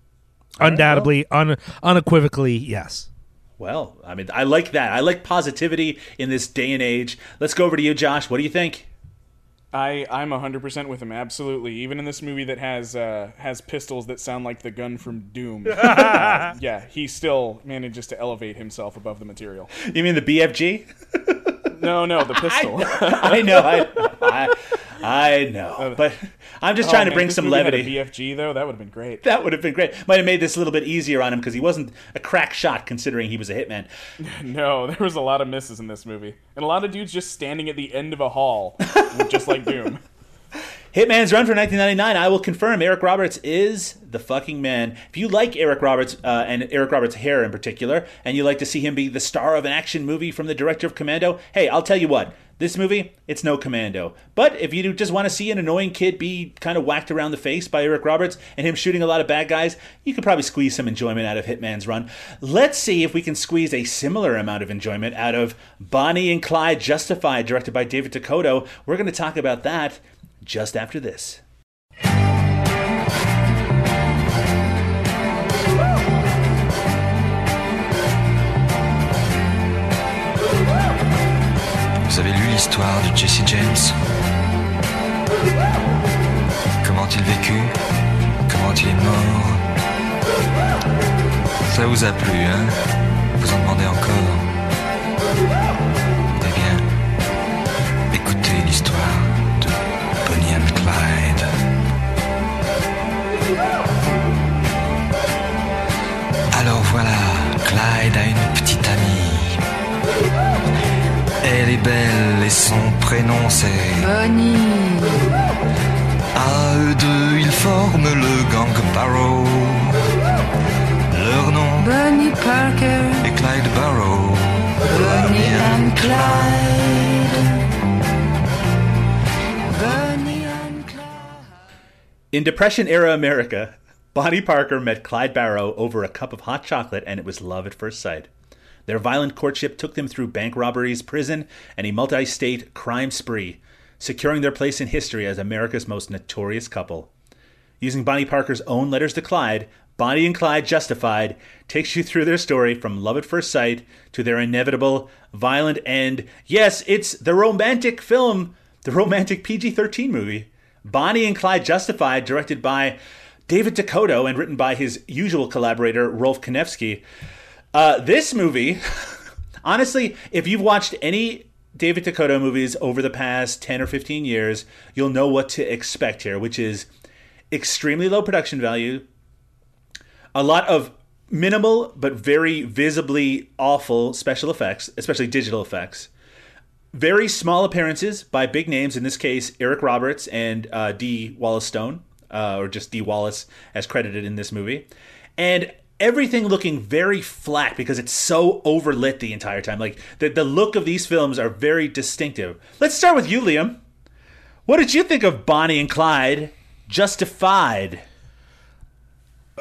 Undoubtedly, un- unequivocally, yes. Well, I mean, I like that. I like positivity in this day and age. Let's go over to you, Josh. What do you think? I I'm hundred percent with him. Absolutely. Even in this movie that has uh, has pistols that sound like the gun from Doom. uh, yeah, he still manages to elevate himself above the material. You mean the BFG? No, no, the pistol. I know. I, I, I know, uh, but I'm just trying Oh, to man, bring some levity. BFG though, that would have been great. That would have been great. Might have made this a little bit easier on him because he wasn't a crack shot considering he was a hitman. No, there was a lot of misses in this movie, and a lot of dudes just standing at the end of a hall, just like Doom. Hitman's Run for 1999. I will confirm Eric Roberts is the fucking man. If you like Eric Roberts uh, and Eric Roberts' hair in particular, and you like to see him be the star of an action movie from the director of Commando, hey, I'll tell you what. This movie, it's no Commando. But if you just want to see an annoying kid be kind of whacked around the face by Eric Roberts and him shooting a lot of bad guys, you could probably squeeze some enjoyment out of Hitman's Run. Let's see if we can squeeze a similar amount of enjoyment out of Bonnie and Clyde Justified, directed by David DeCoteau. We're going to talk about that just after this. Vous avez lu l'histoire de Jesse James? Comment il vécut? Comment il est mort? Ça vous a plu, hein? Vous en demandez encore? Clyde a une petite amie. Elle est belle et son prénom c'est Bonnie, À eux deux, ils forment le gang Barrow. Leur nom Bonnie Parker, est Clyde Barrow. Bonnie and Clyde. Bonnie and Clyde. In Depression era America, Bonnie Parker met Clyde Barrow over a cup of hot chocolate and it was love at first sight. Their violent courtship took them through bank robberies, prison, and a multi state crime spree, securing their place in history as America's most notorious couple. Using Bonnie Parker's own letters to Clyde, Bonnie and Clyde Justified takes you through their story from love at first sight to their inevitable violent end. Yes, it's the romantic film, the romantic PG 13 movie. Bonnie and Clyde Justified, directed by David DeCoteau and written by his usual collaborator, Rolfe Kanefsky. Uh, this movie, honestly, if you've watched any David DeCoteau movies over the past 10 or 15 years, you'll know what to expect here, which is extremely low production value, a lot of minimal but very visibly awful special effects, especially digital effects. Very small appearances by big names, in this case, Eric Roberts and uh, Dee Wallace Stone, uh, or just Dee Wallace as credited in this movie. And everything looking very flat because it's so overlit the entire time. Like, the, the look of these films are very distinctive. Let's start with you, Liam. What did you think of Bonnie and Clyde Justified?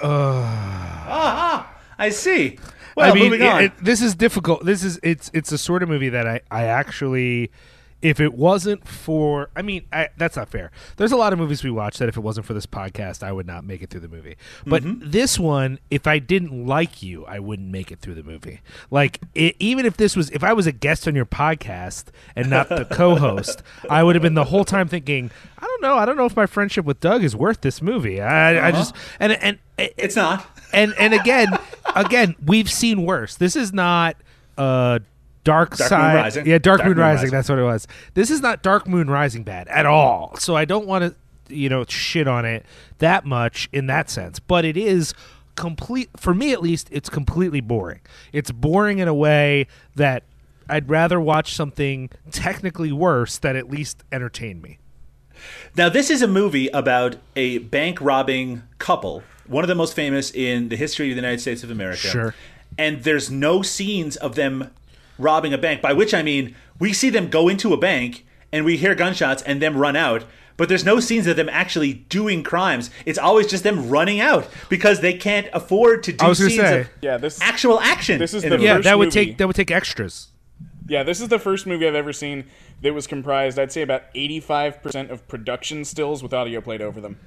Ah, I see. Well, I mean, moving on. it- it- this is difficult. This is it's it's a sort of movie that I I actually, if it wasn't for, I mean, I, that's not fair. There's a lot of movies we watch that if it wasn't for this podcast, I would not make it through the movie. But Mm-hmm. this one, if I didn't like you, I wouldn't make it through the movie. Like it, even if this was, if I was a guest on your podcast and not the co-host, I would have been the whole time thinking, I don't know, I don't know if my friendship with Doug is worth this movie. I, I just and and. it- it's not. and and again, again, we've seen worse. This is not uh Dark, Dark Moon Side. Rising. Yeah, Dark, Dark Moon, Moon Rising, Rising. That's what it was. This is not Dark Moon Rising bad at all. So I don't want to, you know, shit on it that much in that sense. But it is complete for me at least. It's completely boring. It's boring in a way that I'd rather watch something technically worse that at least entertain me. Now, this is a movie about a bank robbing couple, one of the most famous in the history of the United States of America. Sure. And there's no scenes of them robbing a bank, by which I mean we see them go into a bank and we hear gunshots and them run out. But there's no scenes of them actually doing crimes. It's always just them running out because they can't afford to do I was scenes say. of Yeah, this actual action. This is in the. Yeah, First that would movie- take that would take extras. Yeah, this is the first movie I've ever seen that was comprised, I'd say, about 85% of production stills with audio played over them.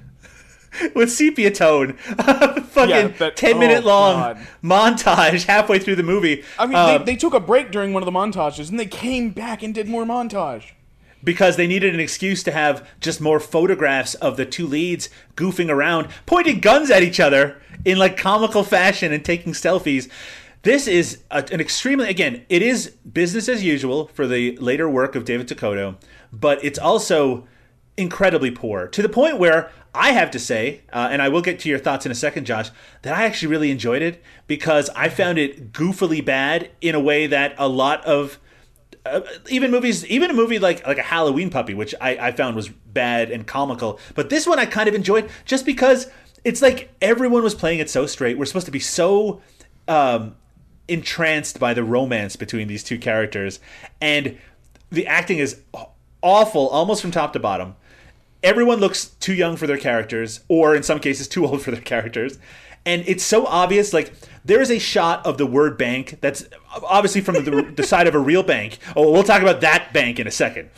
with sepia tone, fucking Yeah, that- ten minute oh, long God. montage halfway through the movie. I mean, Uh, they, they took a break during one of the montages and they came back and did more montage. because they needed an excuse to have just more photographs of the two leads goofing around, pointing guns at each other in like comical fashion and taking selfies. This is a, an extremely again, it is business as usual for the later work of David DeCoteau, but it's also incredibly poor to the point where I have to say, uh, and I will get to your thoughts in a second, Josh, that I actually really enjoyed it because I found it goofily bad in a way that a lot of uh, even movies, even a movie like like a Halloween Puppy, which I, I found was bad and comical, but this one I kind of enjoyed just because it's like everyone was playing it so straight. We're supposed to be so um, entranced by the romance between these two characters, and the acting is awful, almost from top to bottom. Everyone looks too young for their characters, or in some cases, too old for their characters. And it's so obvious. Like, there is a shot of the word bank that's obviously from the, the side of a real bank. Oh, we'll talk about that bank in a second.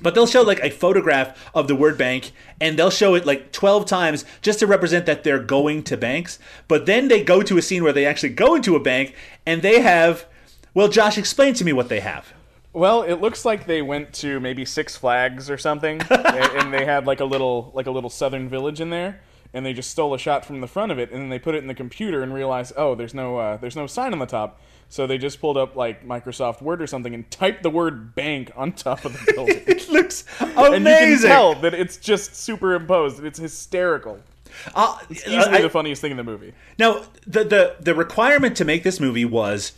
But they'll show like a photograph of the word bank and they'll show it like 12 times just to represent that they're going to banks. But then they go to a scene where they actually go into a bank and they have. Well, Josh, explain to me what they have. Well, it looks like they went to maybe Six Flags or something, and they had like a little like a little Southern village in there, and they just stole a shot from the front of it, and then they put it in the computer and realized, oh, there's no uh, there's no sign on the top, so they just pulled up like Microsoft Word or something and typed the word bank on top of the building, It looks amazing. and you can tell that it's just superimposed. It's hysterical. Uh, Easily I- the funniest thing in the movie. Now, the, the the requirement to make this movie was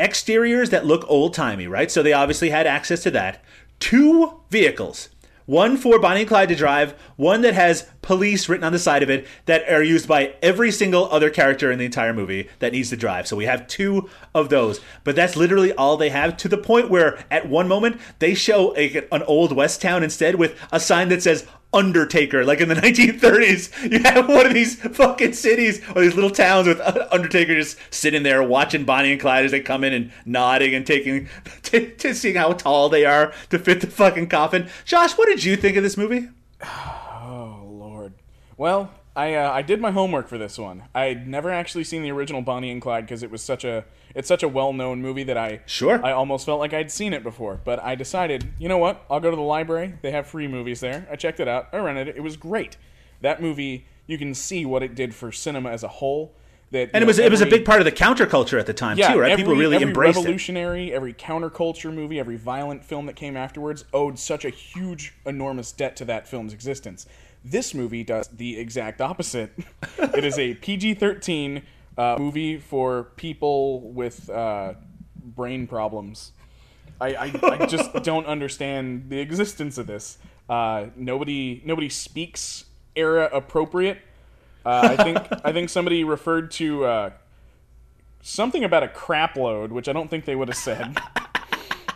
exteriors that look old timey, right? So they obviously had access to that. Two vehicles. One for Bonnie and Clyde to drive, one that has police written on the side of it that are used by every single other character in the entire movie that needs to drive. So we have two of those, but that's literally all they have to the point where at one moment they show a, an old West town instead with a sign that says Undertaker, like in the 1930s. You have one of these fucking cities or these little towns with Undertaker just sitting there watching Bonnie and Clyde as they come in and nodding and taking, t- t- seeing how tall they are to fit the fucking coffin. Josh, what did you think of this movie? Oh Lord. Well, I uh, I did my homework for this one. I'd never actually seen the original Bonnie and Clyde because it was such a it's such a well known movie that I Sure. I almost felt like I'd seen it before. But I decided, you know what? I'll go to the library. They have free movies there. I checked it out. I rented it. It was great. That movie, you can see what it did for cinema as a whole. That And it was it was a big part of the counterculture at the time too, right? People really every embraced it. revolutionary, every counterculture movie, every violent film that came afterwards owed such a huge, enormous debt to that film's existence. This movie does the exact opposite. it is a PG-13 uh, movie for people with uh, brain problems. I, I, I just don't understand the existence of this. Uh, nobody nobody speaks era appropriate. Uh, I think I think somebody referred to uh, something about a crap load, which I don't think they would have said.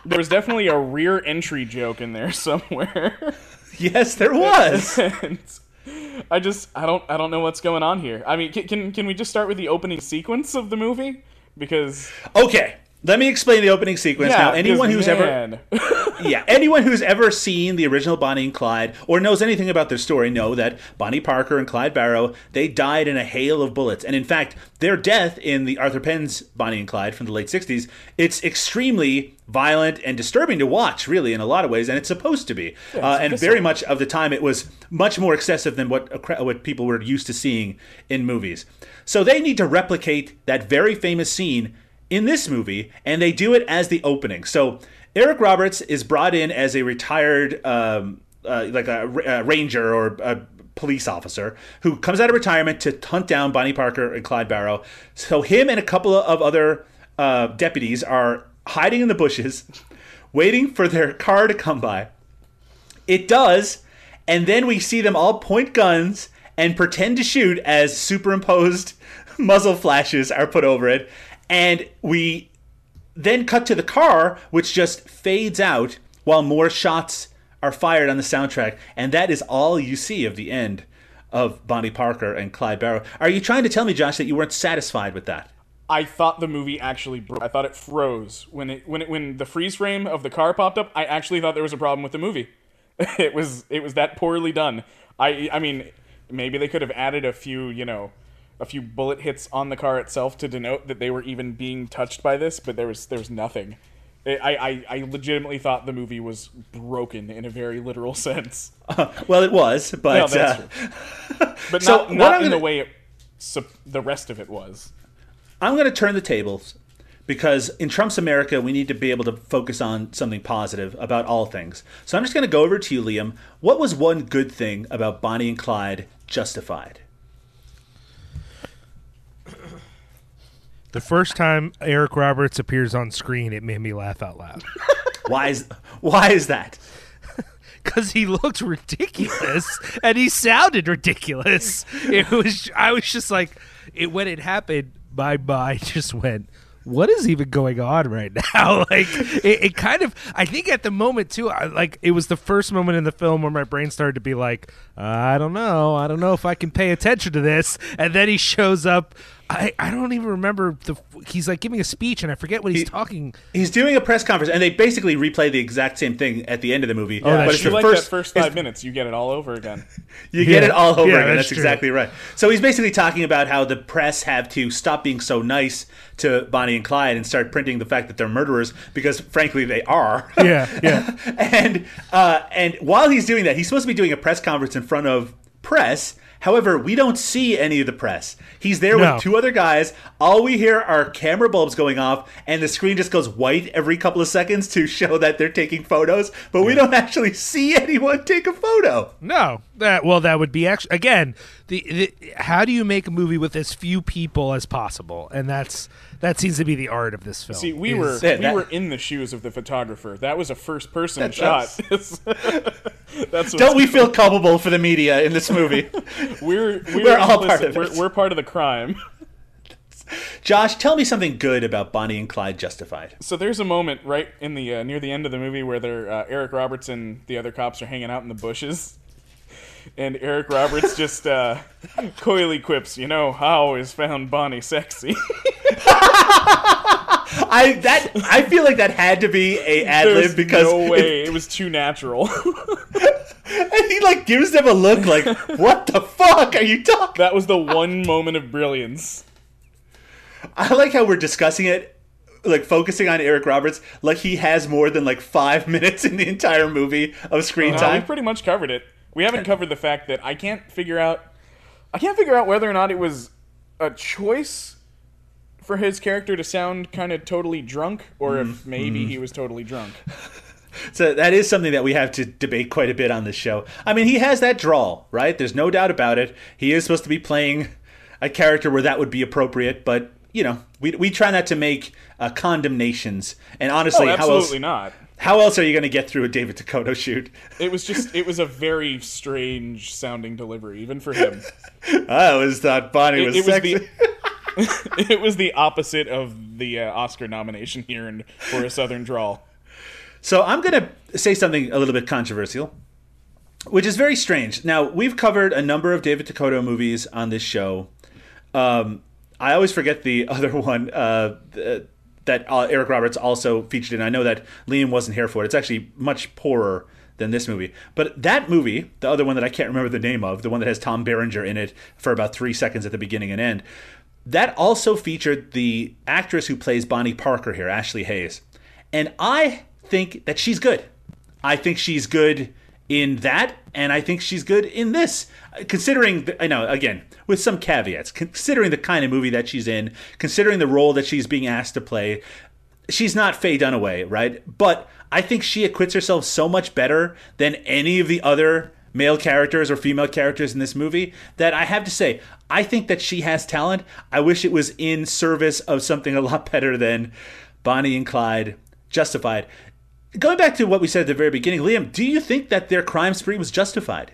There was definitely a rear entry joke in there somewhere. Yes, there was. I just I don't I don't know what's going on here. I mean, can can, can we just start with the opening sequence of the movie? Because okay, let me explain the opening sequence now. Anyone who's ever man. yeah, anyone who's ever seen the original Bonnie and Clyde or knows anything about their story know that Bonnie Parker and Clyde Barrow they died in a hail of bullets, and in fact, their death in the Arthur Penn's Bonnie and Clyde from the late '60s, it's extremely violent and disturbing to watch, really, in a lot of ways, and it's supposed to be. uh, and very much of the time, it was much more excessive than what what people were used to seeing in movies. So they need to replicate that very famous scene in this movie, and they do it as the opening. So Eric Roberts is brought in as a retired, um, uh, like a, a ranger or a police officer who comes out of retirement to hunt down Bonnie Parker and Clyde Barrow. So him and a couple of other uh, deputies are hiding in the bushes, waiting for their car to come by. It does, and then we see them all point guns and pretend to shoot as superimposed muzzle flashes are put over it. And we then cut to the car, which just fades out while more shots are fired on the soundtrack. And that is all you see of the end of Bonnie Parker and Clyde Barrow. Are you trying to tell me, Josh, that you weren't satisfied with that? I thought the movie actually broke. I thought it froze when it when it when the freeze frame of the car popped up. I actually thought there was a problem with the movie. it was it was that poorly done. I I mean, maybe they could have added a few, you know, a few bullet hits on the car itself to denote that they were even being touched by this, but there was there was nothing. I, I, I legitimately thought the movie was broken in a very literal sense. Well, it was, but No, uh, But So, not, not in the gonna- way it, sup- the rest of it was. I'm going to turn the tables because in Trump's America, we need to be able to focus on something positive about all things. So I'm just going to go over to you, Liam. What was one good thing about Bonnie and Clyde Justified? The first time Eric Roberts appears on screen, it made me laugh out loud. Why is why is that? because he looked ridiculous and he sounded ridiculous. It was I was just like it when it happened, my mind just went. What is even going on right now? Like it, it kind of. I think at the moment too. I, like it was the first moment in the film where my brain started to be like, I don't know, I don't know if I can pay attention to this. And then he shows up. I, I don't even remember the. He's like giving a speech, and I forget what he's He- talking. He's doing a press conference, and they basically replay the exact same thing at the end of the movie. Oh, that's but it's If you the like first, that first five minutes, you get it all over again. You get it all over Yeah, again. that's That's, exactly right. So he's basically talking about how the press have to stop being so nice to Bonnie and Clyde and start printing the fact that they're murderers because, frankly, they are. Yeah, yeah. and uh, and while he's doing that, he's supposed to be doing a press conference in front of press. However, we don't see any of the press. He's there No. with two other guys. All we hear are camera bulbs going off, and the screen just goes white every couple of seconds to show that they're taking photos. But we don't actually see anyone take a photo. No, that well, that would be actually again the, the how do you make a movie with as few people as possible, and that's that seems to be the art of this film. See, we is- were Yeah, we that- were in the shoes of the photographer. That was a first person That's shot. That's Don't we feel culpable for the media in this movie? We're we're, We're all part of we're, it. we're part of the crime. Josh, tell me something good about Bonnie and Clyde Justified. So there's a moment right in the uh, near the end of the movie where they're uh, Eric Roberts and the other cops are hanging out in the bushes, and Eric Roberts just uh, coyly quips, "You know, I always found Bonnie sexy." I that I feel like that had to be a ad lib because no way it was too natural. and he like gives them a look like, "What the fuck are you talking?" that was the one moment of brilliance. I like how we're discussing it, like focusing on Eric Roberts, like he has more than like five minutes in the entire movie of screen No, time. we pretty much covered it. We haven't covered the fact that I can't figure out. I can't figure out whether or not it was a choice for his character to sound kind of totally drunk, or Mm-hmm. if maybe he was totally drunk. So that is something that we have to debate quite a bit on this show. I mean, he has that drawl, right? There's no doubt about it. He is supposed to be playing a character where that would be appropriate, but you know, we we try not to make uh, condemnations. And Oh, honestly, how else not. How else are you going to get through a David DeCoteau shoot? It was just it was a very strange sounding delivery, even for him. I always thought Bonnie It, was it was sexy. the it was the opposite of the uh, Oscar nomination here in, for a Southern drawl. So I'm going to say something a little bit controversial, which is very strange. Now, we've covered a number of David DeCoteau movies on this show. Um, I always forget the other one uh, th- that uh, Eric Roberts also featured in. I know that Liam wasn't here for it. It's actually much poorer than this movie. But that movie, the other one that I can't remember the name of, the one that has Tom Berenger in it for about three seconds at the beginning and end, that also featured the actress who plays Bonnie Parker here, Ashley Hayes. And I think that she's good. I think she's good in that, and I think she's good in this. Considering, the, I know, again, with some caveats, considering the kind of movie that she's in, considering the role that she's being asked to play, she's not Faye Dunaway, right? But I think she acquits herself so much better than any of the other male characters or female characters in this movie that I have to say, I think that she has talent. I wish it was in service of something a lot better than Bonnie and Clyde Justified. Going back to what we said at the very beginning, Liam, do you think that their crime spree was justified?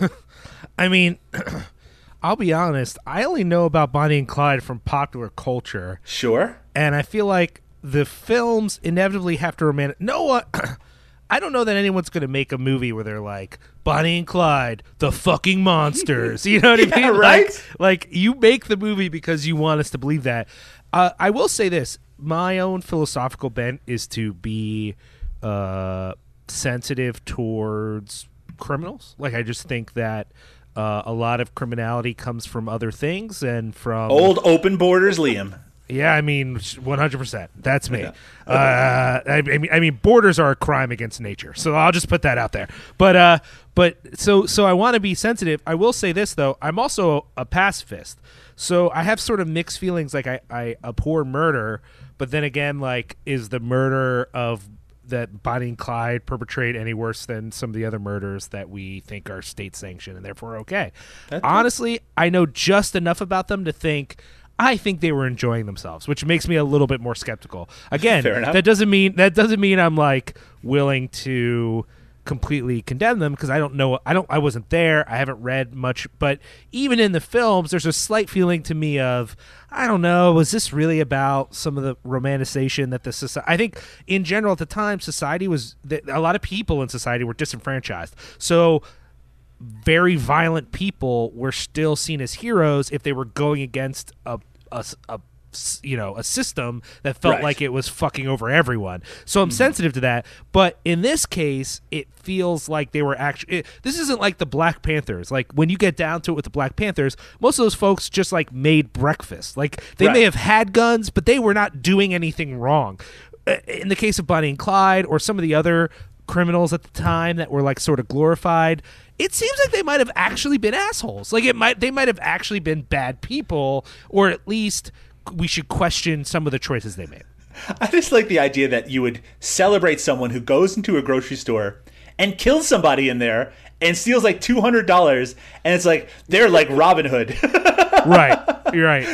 I mean, I'll be honest. I only know about Bonnie and Clyde from popular culture, Sure. and I feel like the films inevitably have to remain. No one. I don't know that anyone's going to make a movie where they're like Bonnie and Clyde, the fucking monsters. You know what I mean? right? Like, like you make the movie because you want us to believe that. Uh, I will say this: my own philosophical bent is to be uh, sensitive towards criminals. Like I just think that uh, a lot of criminality comes from other things and from Old open borders, Liam. Yeah, I mean, one hundred percent. That's me. Uh, I, I mean, I mean, borders are a crime against nature. So I'll just put that out there. But, uh, but so, so I want to be sensitive. I will say this though. I'm also a pacifist. So I have sort of mixed feelings. Like I, I abhor murder, but then again, like, is the murder of that Bonnie and Clyde perpetrate any worse than some of the other murders that we think are state sanctioned and therefore okay? Honestly, I know just enough about them to think. I think they were enjoying themselves, which makes me a little bit more skeptical. Again, that doesn't mean that doesn't mean I'm like willing to completely condemn them because I don't know I don't I wasn't there. I haven't read much, but even in the films there's a slight feeling to me of I don't know, was this really about some of the romanticization that the society I think in general at the time society was a lot of people in society were disenfranchised. So very violent people were still seen as heroes if they were going against a, a a you know a system that felt Right. like it was fucking over everyone. So I'm sensitive to that. But in this case, it feels like they were actually. It, this isn't like the Black Panthers. Like when you get down to it with the Black Panthers, most of those folks just like made breakfast. Like they may have had guns, but they were not doing anything wrong. Uh, In the case of Bonnie and Clyde or some of the other criminals at the time that were like sort of glorified it seems like they might have actually been assholes like it might they might have actually been bad people or at least we should question some of the choices they made. I just like the idea that you would celebrate someone who goes into a grocery store and kills somebody in there and steals like two hundred dollars, and it's like they're like Robin Hood, right you're right.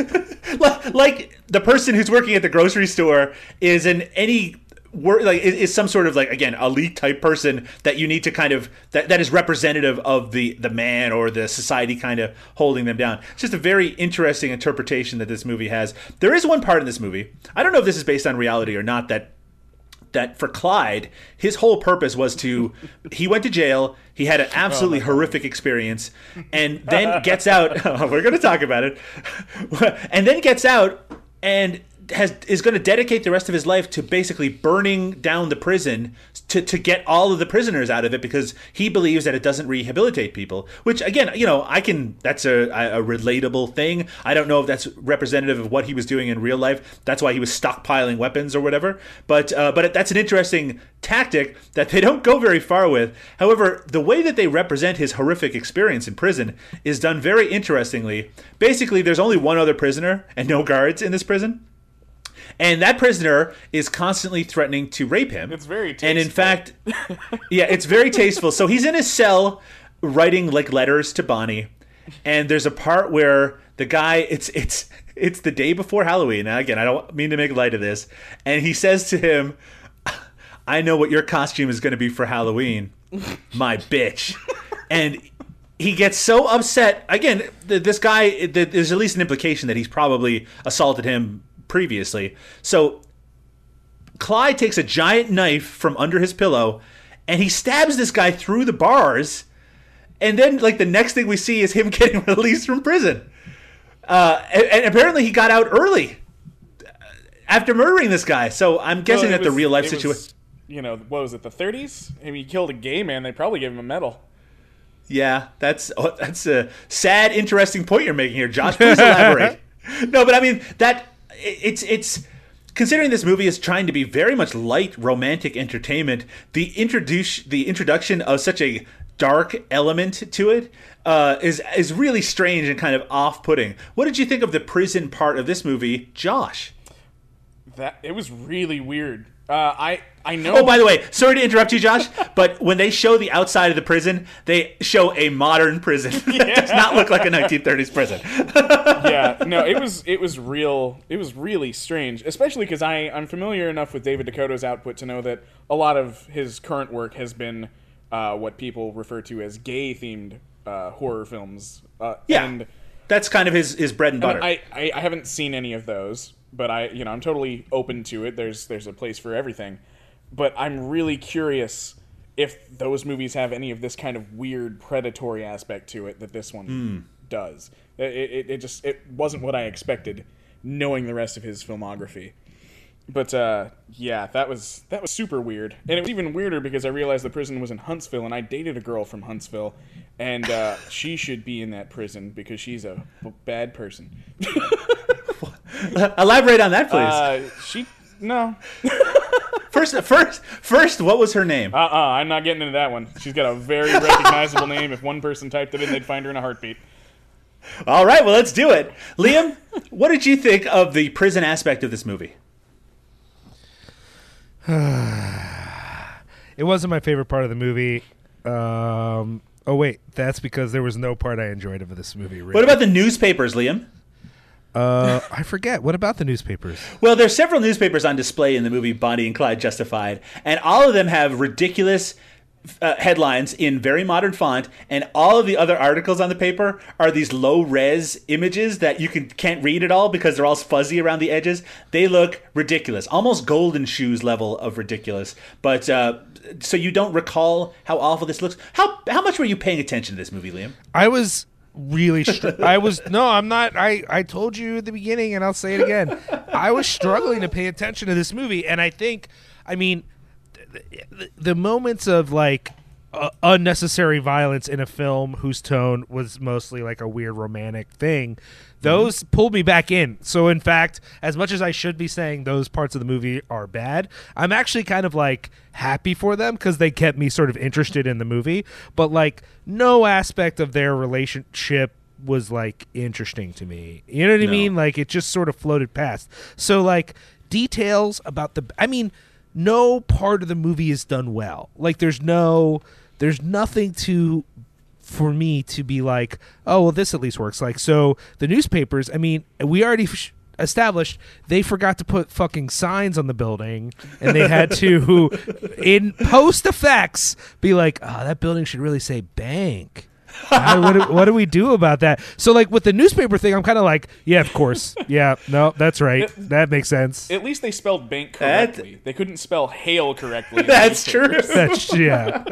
Like, like the person who's working at the grocery store is in any wor- like is, some sort of like again elite type person that you need to kind of that, that is representative of the the man or the society kind of holding them down it's just a very interesting interpretation that this movie has there is one part in this movie i don't know if this is based on reality or not that that for Clyde, his whole purpose was to he went to jail, he had an oh, absolutely horrific experience, and then gets out. we're going to talk about it, and then gets out and has is going to dedicate the rest of his life to basically burning down the prison to, to get all of the prisoners out of it because he believes that it doesn't rehabilitate people which again you know i can that's a, a relatable thing. I don't know if that's representative of what he was doing in real life. That's why he was stockpiling weapons or whatever. But uh, but that's an interesting tactic that they don't go very far with. However the way that they represent his horrific experience in prison is done very interestingly. Basically there's only one other prisoner and no guards in this prison and that prisoner is constantly threatening to rape him. It's very And in fact, yeah, it's very tasteful. So he's in his cell writing like letters to Bonnie, and there's a part where the guy it's it's it's the day before Halloween. Now again, I don't mean to make light of this, and he says to him, "I know what your costume is going to be for Halloween, my bitch," and. He gets so upset. Again, this guy, there's at least an implication that he's probably assaulted him previously. So Clyde takes a giant knife from under his pillow and he stabs this guy through the bars. And then, like, the next thing we see is him getting released from prison. Uh, and, and apparently, he got out early after murdering this guy. So I'm guessing Well, that the real life situation. You know, what was it? The 30s? I mean, he killed a gay man. They probably gave him a medal. Yeah, that's oh, that's a sad, interesting point you're making here, Josh. Please elaborate. no, but I mean that it's it's considering this movie is trying to be very much light romantic entertainment. The introduce the introduction of such a dark element to it uh, is is really strange and kind of off putting. What did you think of the prison part of this movie, Josh? That it was really weird. Uh, I I know. Oh, by the way, sorry to interrupt you, Josh, but when they show the outside of the prison, they show a modern prison that does not look like a 1930s prison. yeah, no, it was it was real. It was really strange, especially because I I'm familiar enough with David DeCoteau's output to know that a lot of his current work has been uh, what people refer to as gay themed uh, horror films. Uh, Yeah, and that's kind of his his bread and butter. I, I I haven't seen any of those, but I you know I'm totally open to it. There's there's a place for everything, but I'm really curious if those movies have any of this kind of weird predatory aspect to it that this one Hmm. does. It, it, it just it wasn't what I expected, knowing the rest of his filmography. But uh, yeah, that was that was super weird, and it was even weirder because I realized the prison was in Huntsville, and I dated a girl from Huntsville, and uh, she should be in that prison because she's a b- bad person. Elaborate on that, please. Uh, she no. first, first, first, what was her name? Uh uh-uh, uh. i am not getting into that one. She's got a very recognizable name. If one person typed it in, they'd find her in a heartbeat. All right, well, let's do it. Liam, what did you think of the prison aspect of this movie? It wasn't my favorite part of the movie. Um, oh wait, that's because there was no part I enjoyed of this movie. Really. What about the newspapers, Liam? Uh, I forget. What about the newspapers? Well, there's several newspapers on display in the movie Bonnie and Clyde Justified, and all of them have ridiculous uh, headlines in very modern font, and all of the other articles on the paper are these low res images that you can can't read at all because they're all fuzzy around the edges. They look ridiculous, almost golden shoes level of ridiculous. But uh, so you don't recall how awful this looks. How how much were you paying attention to this movie, Liam? I was really str- I was no, I'm not I I told you at the beginning and I'll say it again. I was struggling to pay attention to this movie and I think I mean the, the moments of like uh, unnecessary violence in a film whose tone was mostly like a weird romantic thing those mm-hmm. pulled me back in. So in fact as much as i should be saying those parts of the movie are bad i'm actually kind of like happy for them because they kept me sort of interested in the movie. But like no aspect of their relationship was like interesting to me. You know what i mean? Like it just sort of floated past. So like details about the i mean no part of the movie is done well. Like there's no there's nothing to for me to be like, oh, well this at least works. Like so the newspapers, I mean, we already f- established they forgot to put fucking signs on the building and they had to in post effects be like, oh, that building should really say bank. God, what, do, what do we do about that? So, like with the newspaper thing, I'm kind of like, yeah, of course, yeah, no, that's right, that makes sense. At least they spelled bank That- correctly. They couldn't spell hail correctly. That's true. That's yeah.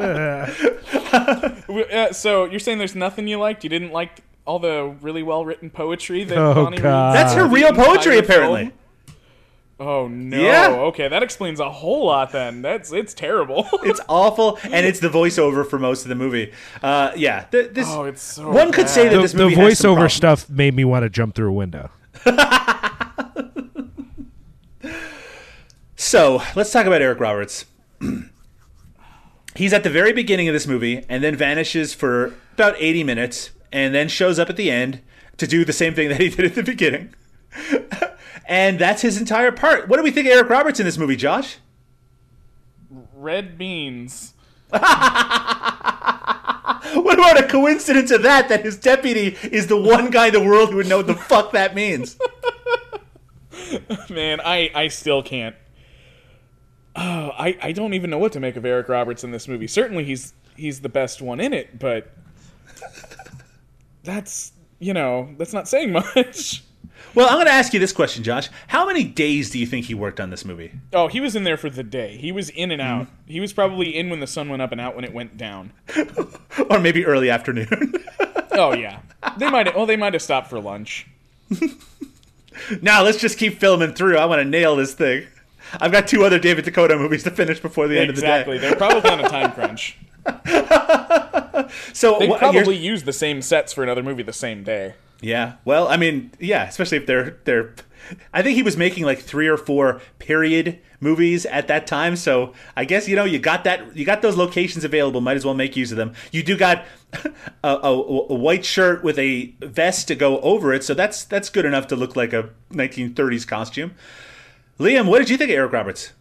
Uh, so you're saying there's nothing you liked? You didn't like all the really well written poetry that Oh, Bonnie God. reads? That's her real poetry, apparently. Film? Oh no! Yeah. Okay, that explains a whole lot. Then that's it's terrible. It's awful, and it's the voiceover for most of the movie. Uh, yeah, th- this Oh, it's so one could say that the, this the movie has some voiceover stuff made me want to jump through a window. So let's talk about Eric Roberts. He's at the very beginning of this movie and then vanishes for about 80 minutes and then shows up at the end to do the same thing that he did at the beginning. and that's his entire part. What do we think of Eric Roberts in this movie, Josh? Red beans. What about a coincidence of that, that his deputy is the one guy in the world who would know what the fuck that means? Man, I I still can't. Oh, I I don't even know what to make of Eric Roberts in this movie. Certainly, he's he's the best one in it, but that's you know that's not saying much. Well, I'm going to ask you this question, Josh. How many days do you think he worked on this movie? Oh, he was in there for the day. He was in and out. Mm-hmm. He was probably in when the sun went up and out when it went down. Or maybe early afternoon? Oh yeah, they might. Well, they might have stopped for lunch. now let's just keep filming through. I want to nail this thing. I've got two other David DeCoteau movies to finish before the end exactly. of the day. Exactly. They're probably on a time crunch. So They probably used the same sets for another movie the same day. Yeah. Well, I mean, yeah, especially if they're they're. I think he was making like three or four period movies at that time. So I guess you know you got that you got those locations available. Might as well make use of them. You do got a, a, a white shirt with a vest to go over it, so that's that's good enough to look like a 1930s costume. Liam, what did you think of Eric Roberts?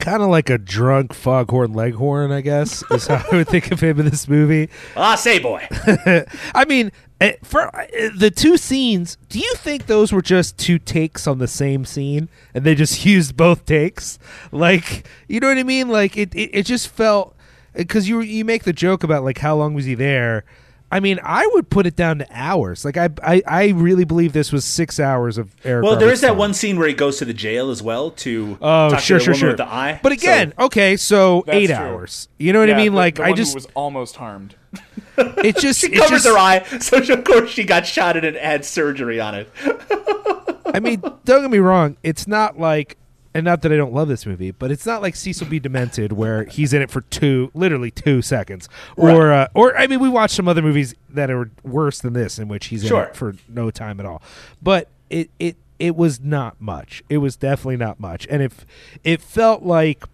Kind of like a drunk foghorn leghorn, I guess, is how I would think of him in this movie. Ah, say boy. I mean, eh, for eh, the two scenes, do you think those were just two takes on the same scene and they just used both takes? Like, you know what I mean? Like it, it, it just felt because you you make the joke about like how long was he there? I mean, I would put it down to hours. Like I I, I really believe this was six hours of Eric. Well, there Roberts' is that time. one scene where he goes to the jail as well to Oh, talk sure, to the sure, woman sure. with the eye. But again, okay, so eight true. hours. You know what I mean? the- Like the I one just, who was almost harmed. it just, she it covers just, her eye, so of course she got shot at and had surgery on it. I mean, don't get me wrong. It's not like and not that I don't love this movie, but it's not like Cecil B. Demented where he's in it for two, literally two seconds, or uh, or I mean, we watched some other movies that are worse than this in which he's in it for no time at all, but it it it was not much. It was definitely not much, and if it felt like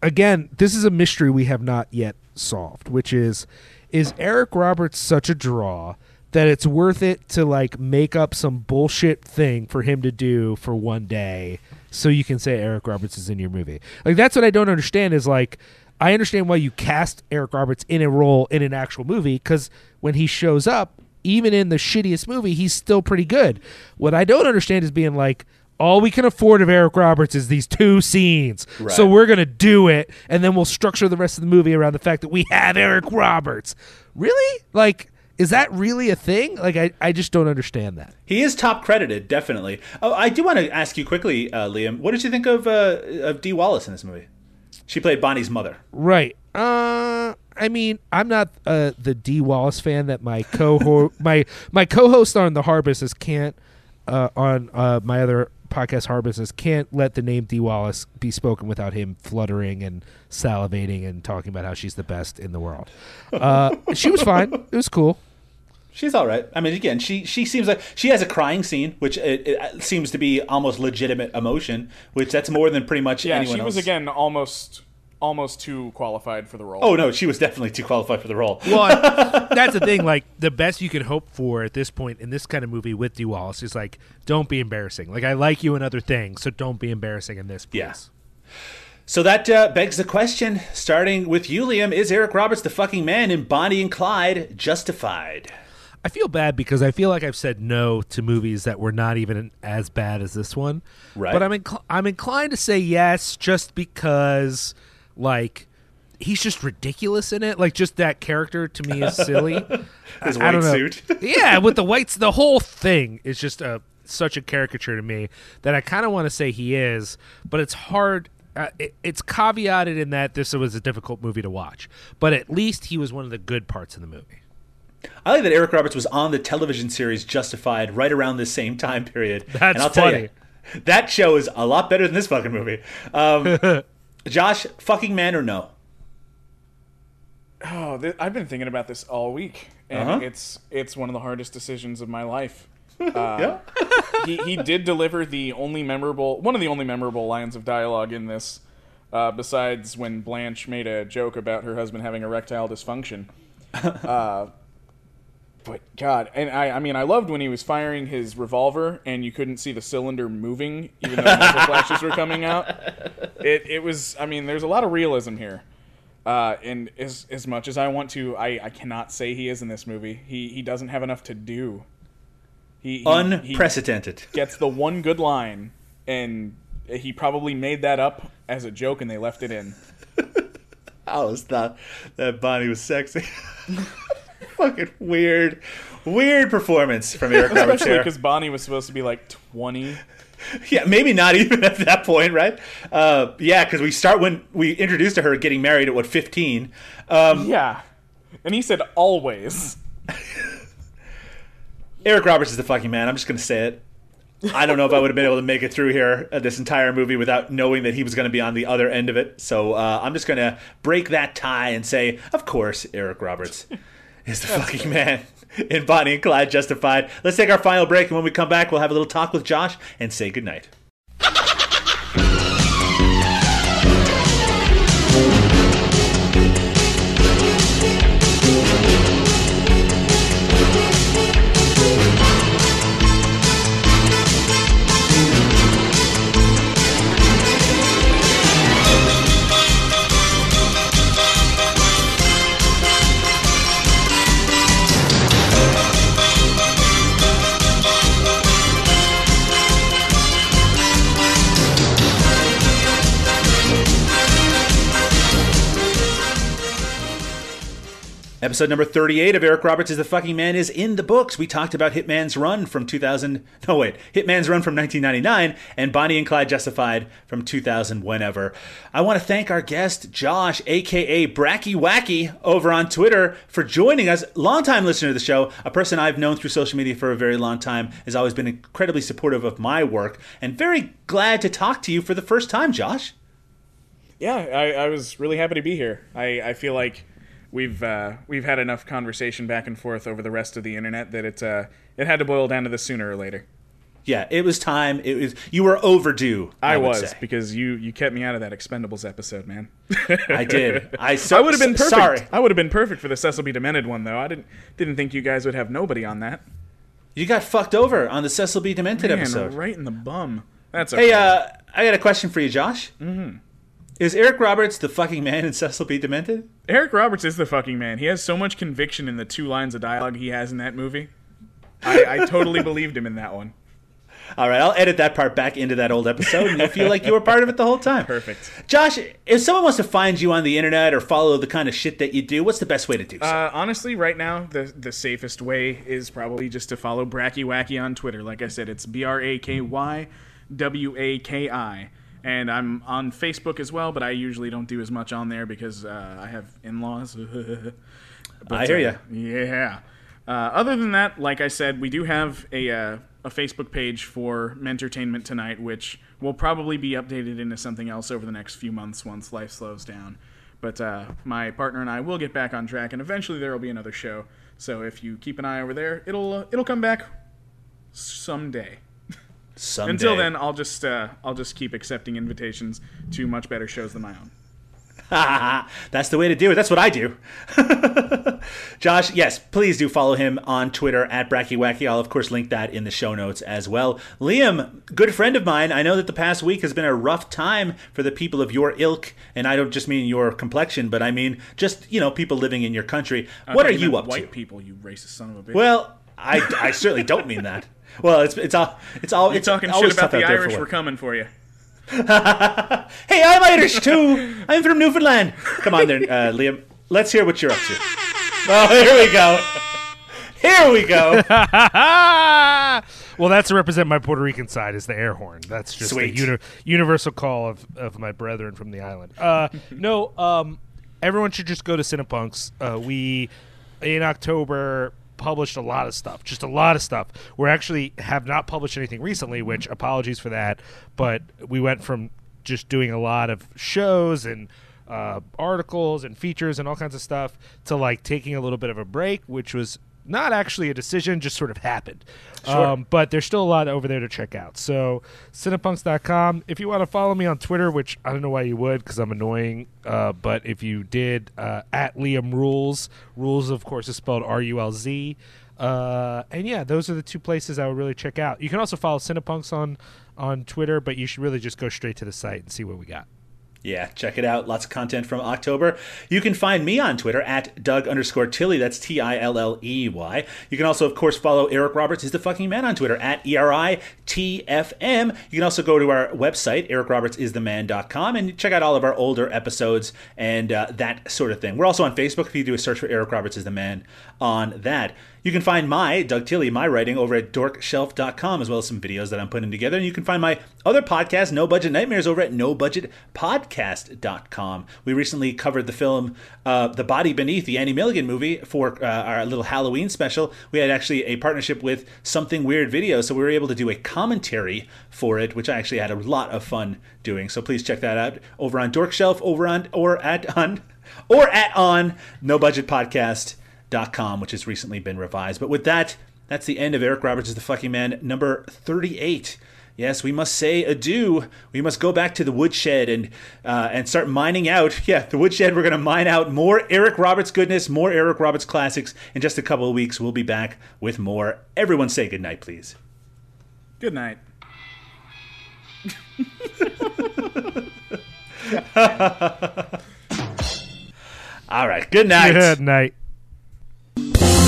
again, this is a mystery we have not yet solved, which is is Eric Roberts such a draw that it's worth it to like make up some bullshit thing for him to do for one day so you can say Eric Roberts is in your movie. Like that's what I don't understand is like I understand why you cast Eric Roberts in a role in an actual movie cuz when he shows up even in the shittiest movie he's still pretty good. What I don't understand is being like all we can afford of Eric Roberts is these two scenes. So we're going to do it and then we'll structure the rest of the movie around the fact that we have Eric Roberts. Really? Like is that really a thing? Like I, I just don't understand that. He is top credited, definitely. Oh, I do want to ask you quickly, uh, Liam. What did you think of uh, of Dee Wallace in this movie? She played Bonnie's mother. Right. Uh I mean, I'm not uh, the Dee Wallace fan that my co my my co-host on the Harbuses can't uh, on uh, my other podcast Harbuses can't let the name Dee Wallace be spoken without him fluttering and salivating and talking about how she's the best in the world. Uh, she was fine. It was cool. She's all right. I mean, again, she she seems like she has a crying scene, which it, it seems to be almost legitimate emotion, which that's more than pretty much Yeah, anyone she was else. again almost almost too qualified for the role. Oh no, she was definitely too qualified for the role. Well, that's the thing. Like the best you can hope for at this point in this kind of movie with Dee Wallace is like, don't be embarrassing. Like I like you in other things, so don't be embarrassing in this. Yes. Yeah. So that uh, begs the question, starting with you, Liam: Is Eric Roberts the fucking man in Bonnie and Clyde justified? I feel bad because I feel like I've said no to movies that were not even as bad as this one. Right. But I'm I'm inclined to say yes, just because like he's just ridiculous in it. Like just that character to me is silly. His I- white suit. yeah, with the whites, the whole thing is just a such a caricature to me that I kind of want to say he is, but it's hard. Uh, it, it's caveated in that this was a difficult movie to watch, but at least he was one of the good parts of the movie. I like that Eric Roberts was on the television series Justified right around this same time period. That's and I'll tell funny. you, that show is a lot better than this fucking movie. Um, Josh, fucking man or no? Oh, th- I've been thinking about this all week, and Uh-huh. it's it's one of the hardest decisions of my life. yeah. he, he did deliver the only memorable one of the only memorable lines of dialogue in this uh, besides when blanche made a joke about her husband having erectile dysfunction uh, but god and I, I mean i loved when he was firing his revolver and you couldn't see the cylinder moving even though the flashes were coming out it, it was i mean there's a lot of realism here uh, and as, as much as I want to, I, I cannot say he is in this movie. He, he doesn't have enough to do. He, he, he Unprecedented. gets the one good line, and he probably made that up as a joke, and they left it in. I always thought that Bonnie was sexy. fucking weird, weird performance from Eric Roberts Especially because Bonnie was supposed to be like 20. Yeah, maybe not even at that point, right? Uh, yeah, because we start when we introduced to her getting married at what fifteen. Um, Yeah. And he said always. Eric Roberts is the fucking man. I'm just gonna say it. I don't know if I would have been able to make it through here uh, this entire movie without knowing that he was going to be on the other end of it. So uh, I'm just going to break that tie and say, of course, Eric Roberts is the fucking man in Bonnie and Clyde Justified. Let's take our final break, and when we come back, we'll have a little talk with Josh and say goodnight. Episode number 38 of Eric Roberts is the Fucking Man is in the books. We talked about Hitman's Run from 2000. No, wait. Hitman's Run from 1999 and Bonnie and Clyde Justified from 2000, whenever. I want to thank our guest, Josh, aka Bracky Wacky, over on Twitter for joining us. Longtime listener to the show, a person I've known through social media for a very long time, has always been incredibly supportive of my work, and very glad to talk to you for the first time, Josh. Yeah, I, I was really happy to be here. I, I feel like we've uh, we've had enough conversation back and forth over the rest of the internet that it uh, it had to boil down to this sooner or later. Yeah, it was time. It was you were overdue. I, I, was say. because you you kept me out of that Expendables episode, man. I did. I so, I would have been perfect. Sorry, I would have been perfect for the Cecil B. Demented one, though. I didn't didn't think you guys would have nobody on that. you got fucked over on the Cecil B. Demented Man, episode. right in the bum. That's okay. Hey, uh, I got a question for you, Josh. Mm-hmm. Is Eric Roberts the fucking man in Cecil B. Demented? Eric Roberts is the fucking man. He has so much conviction in the two lines of dialogue he has in that movie. I, I totally believed him in that one. All right, I'll edit that part back into that old episode, and you'll feel like you were part of it the whole time. Perfect. Josh, if someone wants to find you on the internet or follow the kind of shit that you do, what's the best way to do so? Uh, honestly, right now, the the safest way is probably just to follow Bracky Wacky on Twitter. Like I said, it's B R A K Y W A K I. And I'm on Facebook as well, but I usually don't do as much on there because uh, I have in laws. I hear ya. Yeah. Uh, other than that, like I said, we do have a, uh, a Facebook page for Mentertainment Tonight, which will probably be updated into something else over the next few months once life slows down. But uh, my partner and I will get back on track, and eventually there will be another show. So if you keep an eye over there, it'll uh, it'll come back someday. Someday. Until then, I'll just uh, I'll just keep accepting invitations to much better shows than my own. That's the way to do it. That's what I do. Josh, yes, please do follow him on Twitter at Bracky Wacky. I'll, of course, link that in the show notes as well. Liam, good friend of mine. I know that the past week has been a rough time for the people of your ilk, and I don't just mean your complexion, but I mean just, you know, people living in your country. what are you meant up white to? people, you racist son of a bitch. Well, I, I certainly don't mean that. Well, it's it's all it's all you're it's talking shit about the Irish. We're coming for you. Hey, I'm Irish too. I'm from Newfoundland. Come on, there, uh, Liam. Let's hear what you're up to. Oh, here we go. Here we go. well, that's to represent my Puerto Rican side is the air horn. That's just Sweet. the uni- universal call of, of my brethren from the island. Uh, no, um, everyone should just go to Cinepunks. Uh, we in October published a lot of stuff, just a lot of stuff. We actually have not published anything recently, which apologies for that. But we went from just doing a lot of shows and uh, articles and features and all kinds of stuff to like taking a little bit of a break, which was not actually a decision, just sort of happened. Um, but there's still a lot over there to check out. So, cinepunks.com. If you want to follow me on Twitter, which I don't know why you would because I'm annoying, uh, but if you did, uh, at Liam Rules, Rules, of course, is spelled R U L Z. Uh, and yeah, those are the two places I would really check out. You can also follow Cinepunks on, on Twitter, but you should really just go straight to the site and see what we got. Yeah, check it out. Lots of content from October. You can find me on Twitter at Doug underscore Tilley. That's T I L L E Y. You can also, of course, follow Eric Roberts is the fucking man on Twitter at E R I T F M. You can also go to our website, ericrobertsistheman.com, and check out all of our older episodes and uh, that sort of thing. We're also on Facebook if you do a search for Eric Roberts is the man on that. You can find my, Doug Tilley, my writing over at dorkshelf.com, as well as some videos that I'm putting together. And you can find my other podcast, No Budget Nightmares, over at nobudgetpodcast.com. We recently covered the film uh, The Body Beneath, the Andy Milligan movie, for uh, our little Halloween special. We had actually a partnership with Something Weird Video, so we were able to do a commentary for it, which I actually had a lot of fun doing. So please check that out over on Dorkshelf, over on, or at on, or at on No Budget Podcast com, which has recently been revised. But with that, that's the end of Eric Roberts is the fucking man number 38. Yes, we must say adieu. We must go back to the woodshed and uh, and start mining out. Yeah, the woodshed. We're gonna mine out more Eric Roberts goodness, more Eric Roberts classics. In just a couple of weeks, we'll be back with more. Everyone, say goodnight, please. Good night. All right, good night. Good night.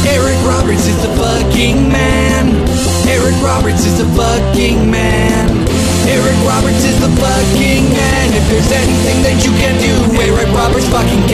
Eric Roberts is the fucking man. Eric Roberts is the fucking man. Eric Roberts is the fucking man. If there's anything that you can do, Eric Roberts fucking